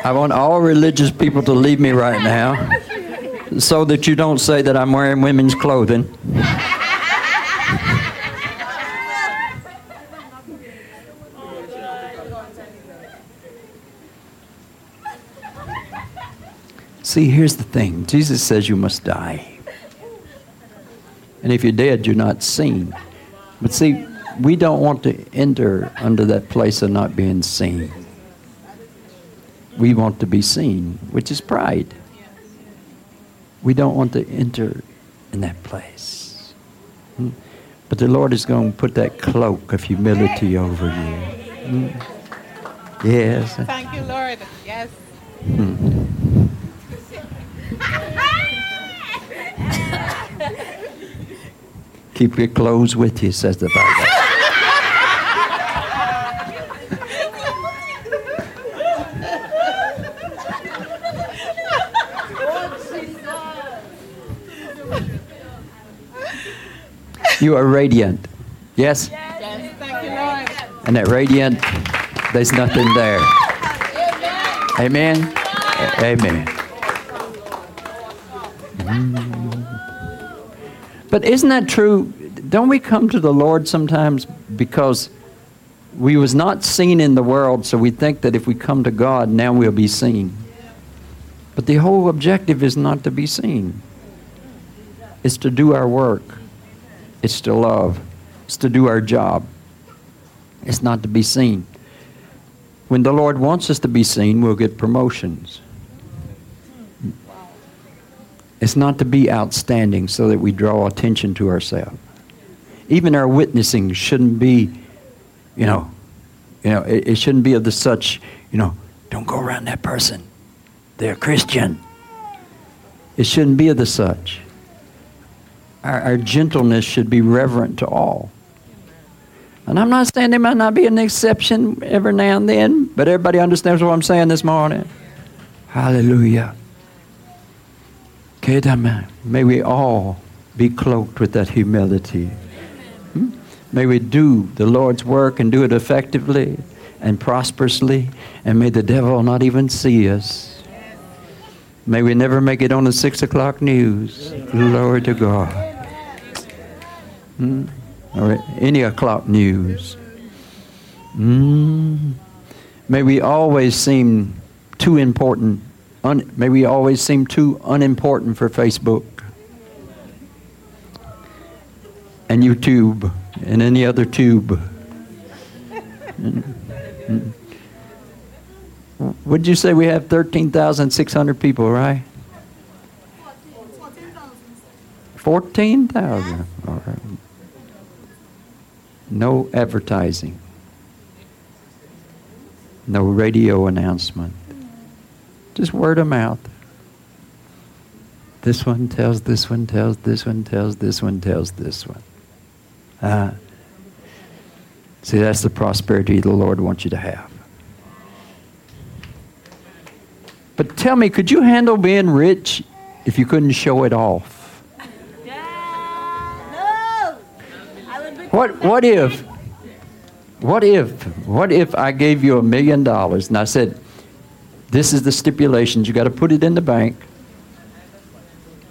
I want all religious people to leave me right now so that you don't say that I'm wearing women's clothing. See, here's the thing Jesus says you must die. And if you're dead, you're not seen. But see, we don't want to enter under that place of not being seen. We want to be seen, which is pride. We don't want to enter in that place. Hmm? But the Lord is going to put that cloak of humility over you. Hmm? Yes. Thank you, Lord. Yes. Keep your clothes with you, says the Bible. You are radiant. Yes? Yes. You, And that radiant, there's nothing there. Amen? Amen. Mm. But isn't that true? Don't we come to the Lord sometimes because we was not seen in the world, so we think that if we come to God, now we'll be seen. But the whole objective is not to be seen. It's to do our work. It's to love. It's to do our job. It's not to be seen. When the Lord wants us to be seen, we'll get promotions. It's not to be outstanding so that we draw attention to ourselves. Even our witnessing shouldn't be, you know, you know, it, it shouldn't be of the such, you know, don't go around that person. They're Christian. It shouldn't be of the such. Our, our gentleness should be reverent to all. And I'm not saying there might not be an exception every now and then, but everybody understands what I'm saying this morning. Hallelujah. May we all be cloaked with that humility. Hmm? May we do the Lord's work and do it effectively and prosperously, and may the devil not even see us. May we never make it on the six o'clock news. Glory to God. Hmm? Or any o'clock news. Hmm? May we always seem too important. Un- may we always seem too unimportant for Facebook and YouTube and any other tube. Would you say we have 13,600 people, right? 14,000. All right. No advertising. No radio announcement. Just word of mouth. This one tells this one tells this one tells this one tells this one. Uh, see, that's the prosperity the Lord wants you to have. But tell me, could you handle being rich if you couldn't show it off? What, what if, what if, what if I gave you a million dollars and I said, this is the stipulations, you got to put it in the bank,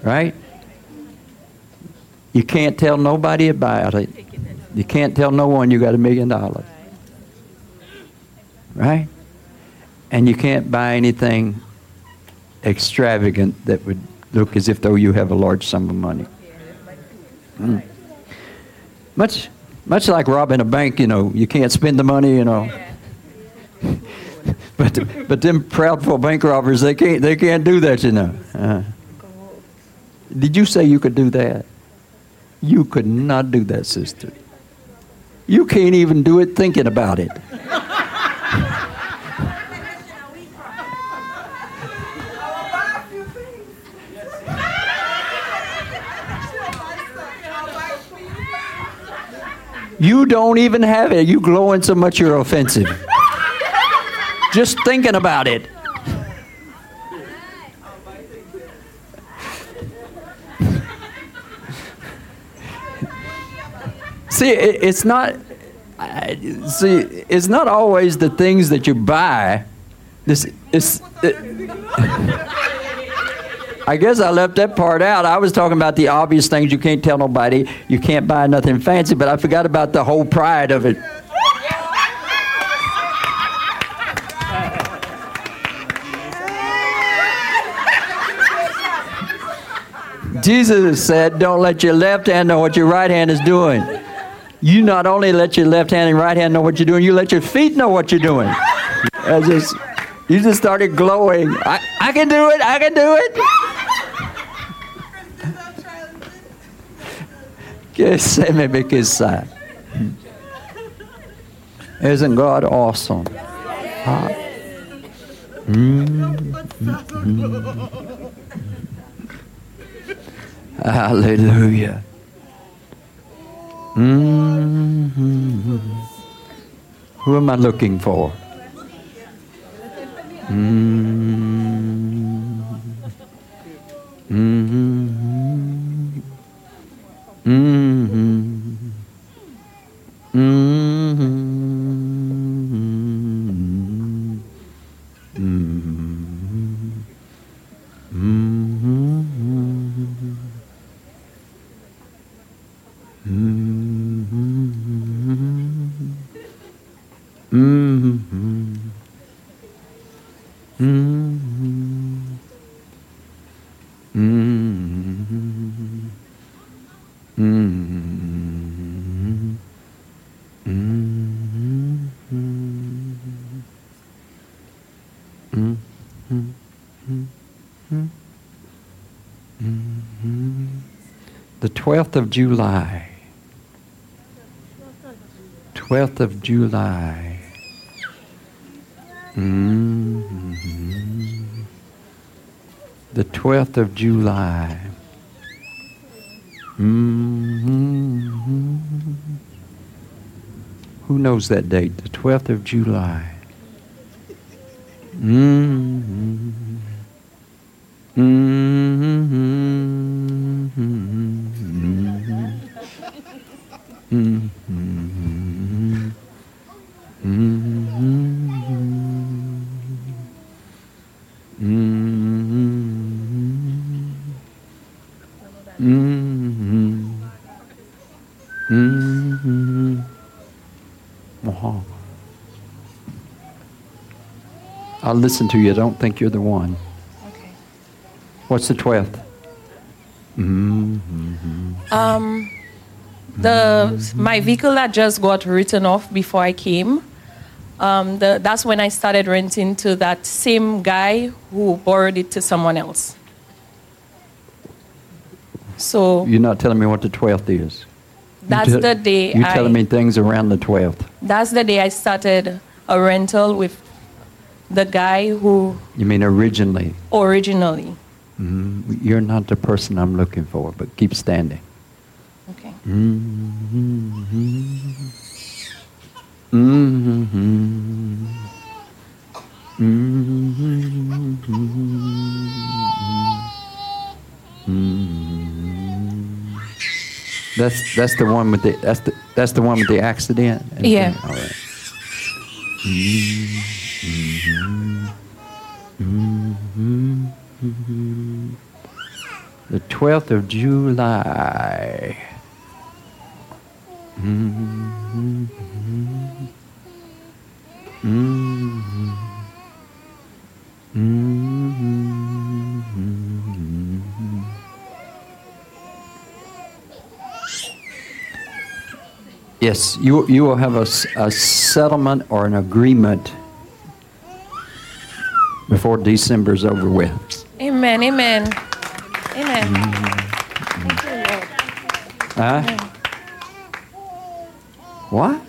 right? You can't tell nobody about it. You can't tell no one you got a million dollars. Right? And you can't buy anything extravagant that would look as if though you have a large sum of money. Mm. Much, much like robbing a bank, you know, you can't spend the money, you know. But, but them proudful bank robbers, they can't, they can't do that, you know. Uh, did you say you could do that? You could not do that, sister. You can't even do it thinking about it. You don't even have it. You glowing so much you're offensive. Just thinking about it. See, it, it's not. See, it's not always the things that you buy. This is. I guess I left that part out. I was talking about the obvious things you can't tell nobody. You can't buy nothing fancy, but I forgot about the whole pride of it. Jesus said, Don't let your left hand know what your right hand is doing. You not only let your left hand and right hand know what you're doing, you let your feet know what you're doing. I just, you just started glowing. I, I can do it, I can do it. Isn't God awesome? Ah. Mm, mm, mm. Hallelujah. Mm-hmm. Who am I looking for? Mm-hmm. Mm-hmm. Mm-hmm. The 12th of July. 12th of July. Mm-hmm. The 12th of July. Mm-hmm. Who knows that date? The 12th of July. Mm-hmm. Mm-hmm. I'll listen to you. I don't think you're the one. Okay. What's the 12th? Mm-hmm. Um, the my vehicle that just got written off before I came. Um, the, that's when I started renting to that same guy who borrowed it to someone else. So You're not telling me what the 12th is. That's tell- the day You're I, telling me things around the 12th. that's the day I started a rental with the guy who You mean originally. originally. Mm, You're not the person I'm looking for, but keep standing. Okay. Mm-hmm. Mm-hmm. Mm-hmm. That's that's the one with the that's the that's the one with the accident. Yeah. All right. The twelfth of July. Yes, you, you will have a, a settlement or an agreement before December's over with. Amen. Amen. Amen. Mm-hmm. Thank you, Lord. Huh? What?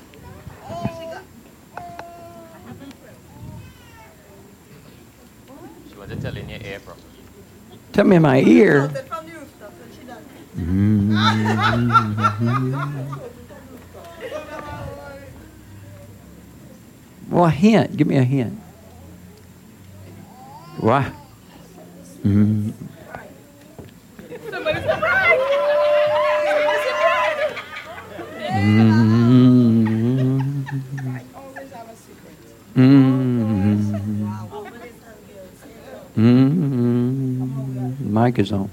She was telling you April. Tell me in my ear. Well, a hint. Give me a hint. What? Mm. Mm. Mm. Mm. Mic is on.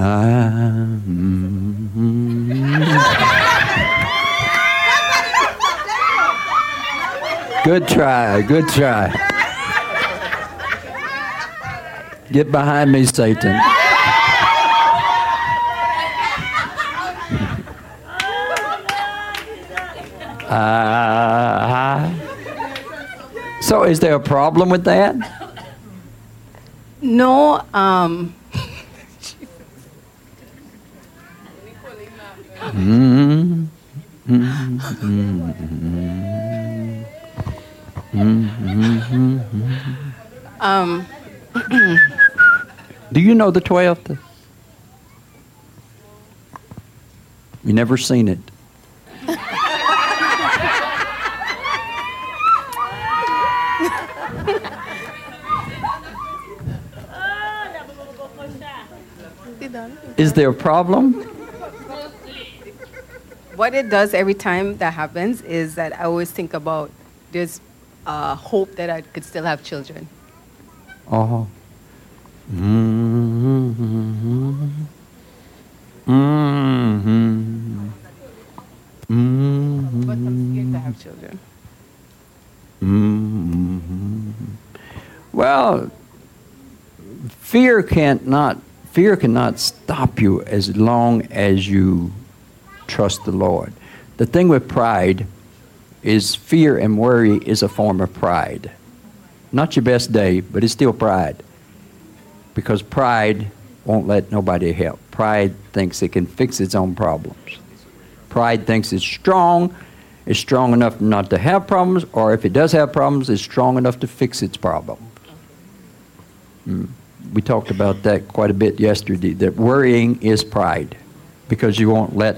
Ah, mm, good try, good try. Get behind me, Satan. Uh, so, is there a problem with that? No, um, um, Do you know the twelfth? You never seen it. Is there a problem? What it does every time that happens is that I always think about there's uh, hope that I could still have children. Oh. Mm-hmm. Mm-hmm. Mm-hmm. But I'm scared to have children. Mm-hmm. Well, fear can't not fear cannot stop you as long as you trust the Lord. The thing with pride is fear and worry is a form of pride. Not your best day, but it's still pride. Because pride won't let nobody help. Pride thinks it can fix its own problems. Pride thinks it's strong, it's strong enough not to have problems, or if it does have problems, it's strong enough to fix its problems. Mm. We talked about that quite a bit yesterday, that worrying is pride because you won't let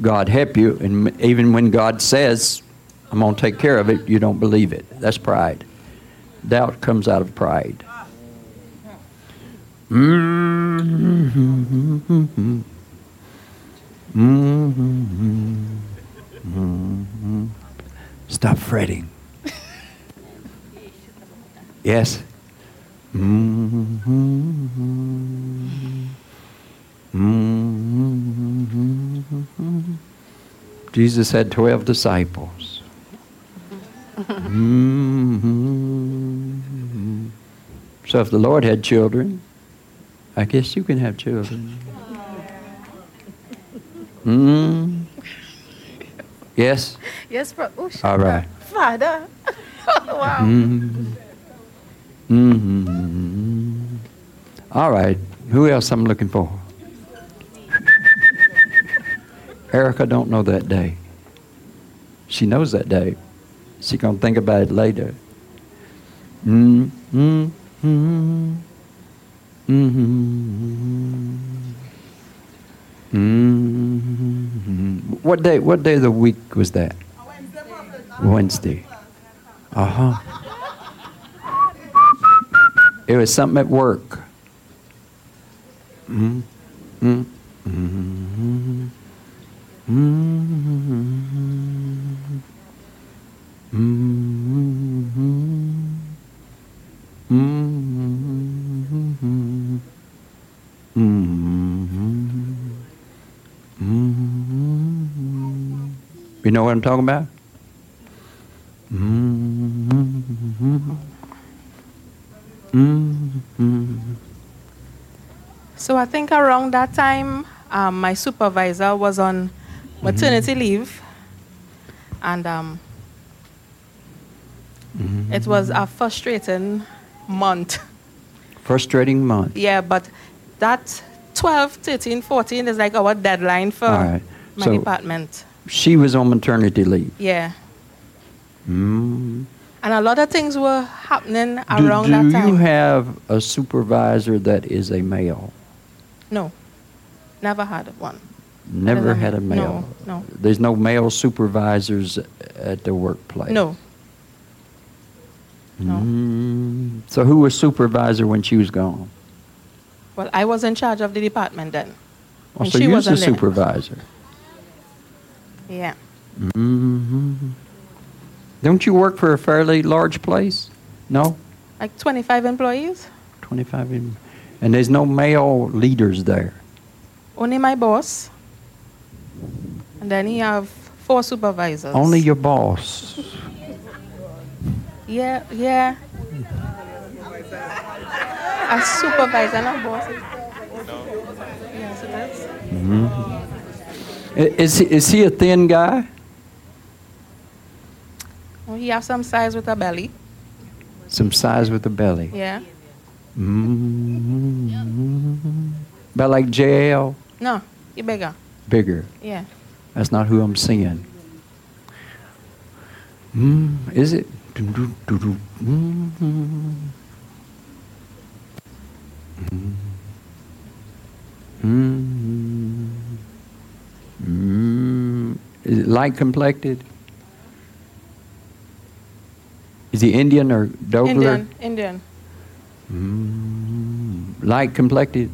God help you, and even when God says, I'm going to take care of it, you don't believe it. That's pride. Doubt comes out of pride. Mm-hmm. Mm-hmm. Stop fretting. Yes? Mm-hmm. Mm-hmm. Jesus had 12 disciples. Mm-hmm. So if the Lord had children, I guess you can have children. Mm. Yes? Yes, bro. All right. Father. wow. Mm-hmm. Mm-hmm. All right. Who else I'm looking for? Erica don't know that day. She knows that day. She gonna think about it later. Mm, mm, mm, mm, mm, What day? What day of the week was that? Wednesday. Uh huh. It was something at work. Mm, mm, mm, I'm talking about? So I think around that time, um, my supervisor was on maternity leave, and um, it was a frustrating month. Frustrating month. Yeah, but that 12, 13, 14 is like our deadline for right. my So- department. She was on maternity leave. Yeah. Mm. And a lot of things were happening around do that time. Do you have a supervisor that is a male? no, never had one. Never had a male. No, no. There's no male supervisors at the workplace. No. No. Mm. So who was supervisor when she was gone? Well, I was in charge of the department then. Oh, so she you was the wasn't there. Yeah. hmm Don't you work for a fairly large place? No, Like 25 employees? 25. In, And there's no male leaders there. Only my boss. And then he have four supervisors. Only your boss. Yeah, yeah. A supervisor, not a boss. Yes, it is. I- Is he, is he a thin guy? Well, he have some size with a belly. Some size with a belly. Yeah. mm About like JL? No, he bigger. Bigger. Yeah. That's not who I'm seeing. Mm, is it? Doo-doo-doo-doo. Mm-hmm. Mm. Mm. Is it light complected? Is he Indian or Douglas? Indian. Indian. Mm. Light complected?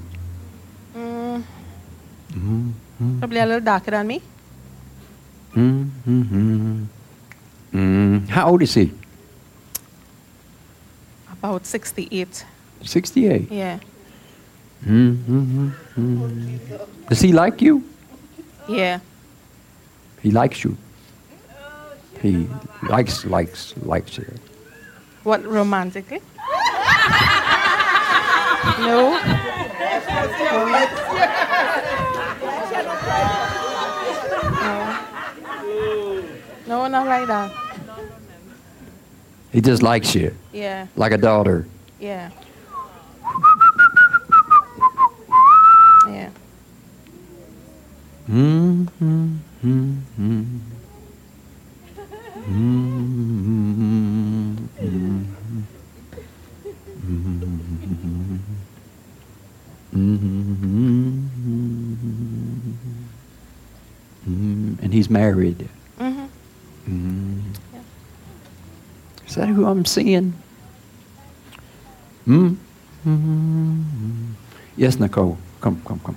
Mm, Mm. probably a little darker than me. Mm-hmm. Mm. How old is he? About 68. 68. Yeah. Mm-hmm. Does he like you? Yeah. He likes you. He likes, likes, likes you. What romantically? no. No. No, not like that. He just likes you, Yeah, like a daughter. yeah. Yeah. Mm-hmm. Mm-hmm. Mm-hmm. Mm-hmm. And he's married. hmm Mm. Yeah. Is that who I'm seeing? Mm. Mm. Yes, Nicole. Come, come, come.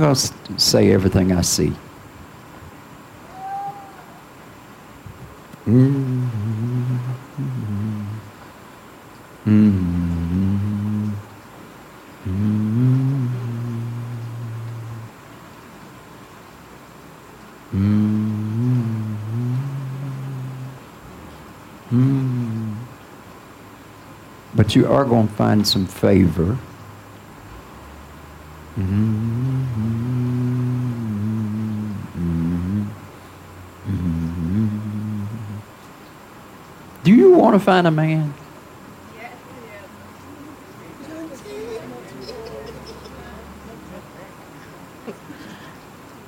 Not going to say everything I see. But you are going to find some favor. Find a man?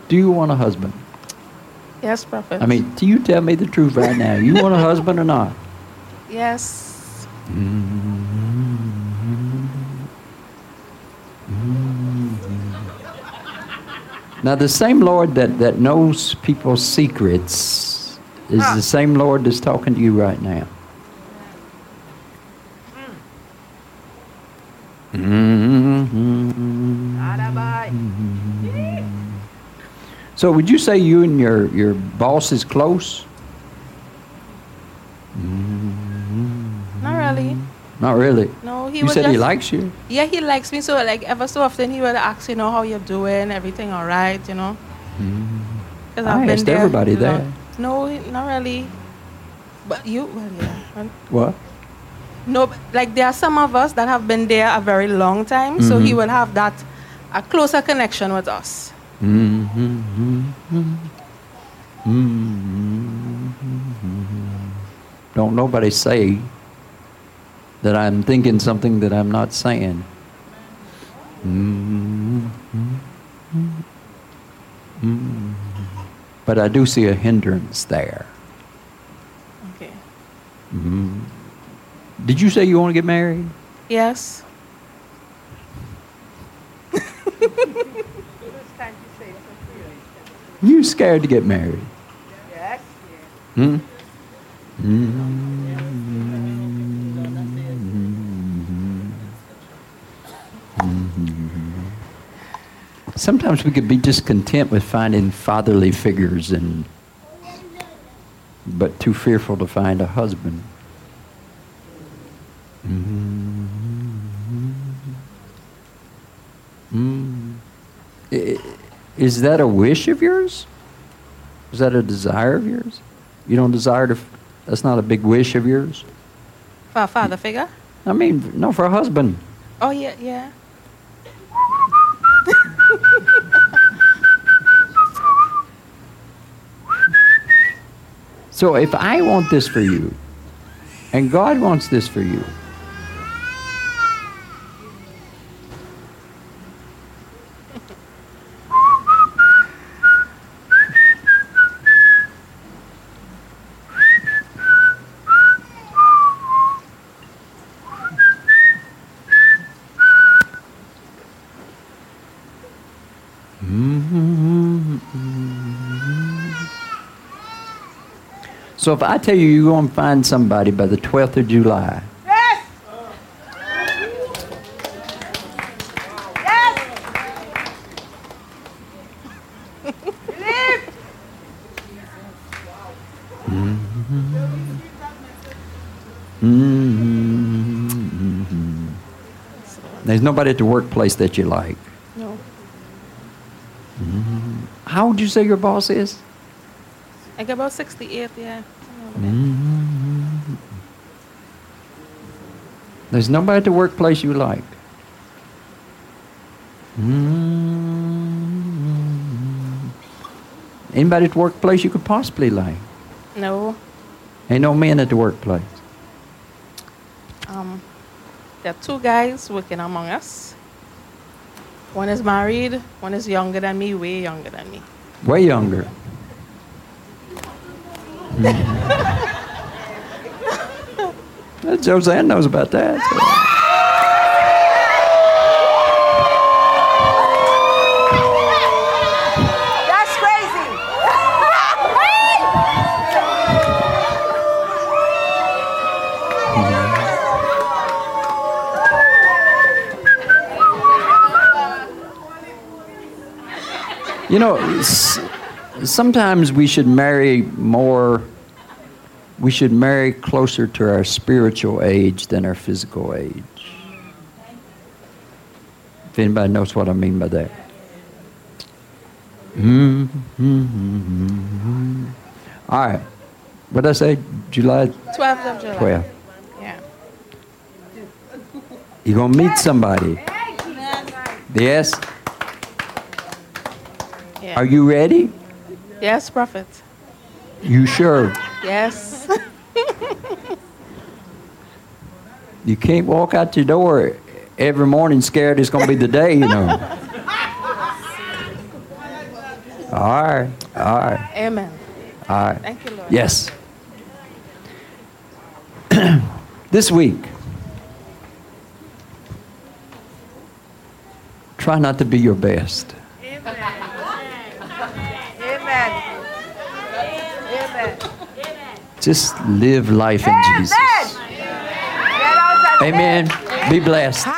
Do you want a husband? Yes, Prophet. I mean, do you tell me the truth right now? You want a husband or not? yes. Mm-hmm. Now, the same Lord that, that knows people's secrets is the same Lord that's talking to you right now. So, would you say you and your, your boss is close? Mm-hmm. Not really. Not really. No, he you would said he likes you. Yeah, he likes me. So, like, ever so often, he would ask, you know, how you're doing, everything all right, you know? Mm-hmm. Because I've asked everybody that. No, not really. But you, well, yeah. What? No, like, there are some of us that have been there a very long time. So, he mm-hmm. will have that, a closer connection with us. Don't nobody say that I'm thinking something that I'm not saying. But I do see a hindrance there. Okay. Did you say you want to get married? Yes. You scared to get married? Hmm? Sometimes we could be just content with finding fatherly figures and but too fearful to find a husband. Mm. I- Is that a wish of yours? Is that a desire of yours? You don't desire to, f- that's not a big wish of yours? For a father figure? I mean, no, for a husband. Oh, yeah, yeah. So if I want this for you, and God wants this for you, so if I tell you you're going to find somebody by the 12th of July, Yes. Yes. Believe. mm there's nobody at the workplace that you like. No. How would you say your boss is? Like about 68, yeah. There. There's nobody at the workplace you like. Anybody at the workplace you could possibly like. No. Ain't no men at the workplace. Um, there are two guys working among us. One is married, one is younger than me, way younger than me. Way younger. Uh, Josanne knows about that. so. That's crazy. You know, s- sometimes we should marry more, we should marry closer to our spiritual age than our physical age. If anybody knows what I mean by that. Mm-hmm. All right. What did I say? July 12th of July. 12th. Yeah. You're going to meet somebody. Yes? yeah. Are you ready? Yes, prophet. You sure? Yes. You can't walk out your door every morning scared it's going to be the day, you know. All right. All right. Amen. All right. Thank you, Lord. Yes. this week, try not to be your best. Amen. Amen. Just live life in Jesus. Amen. Get out and Amen. Be blessed.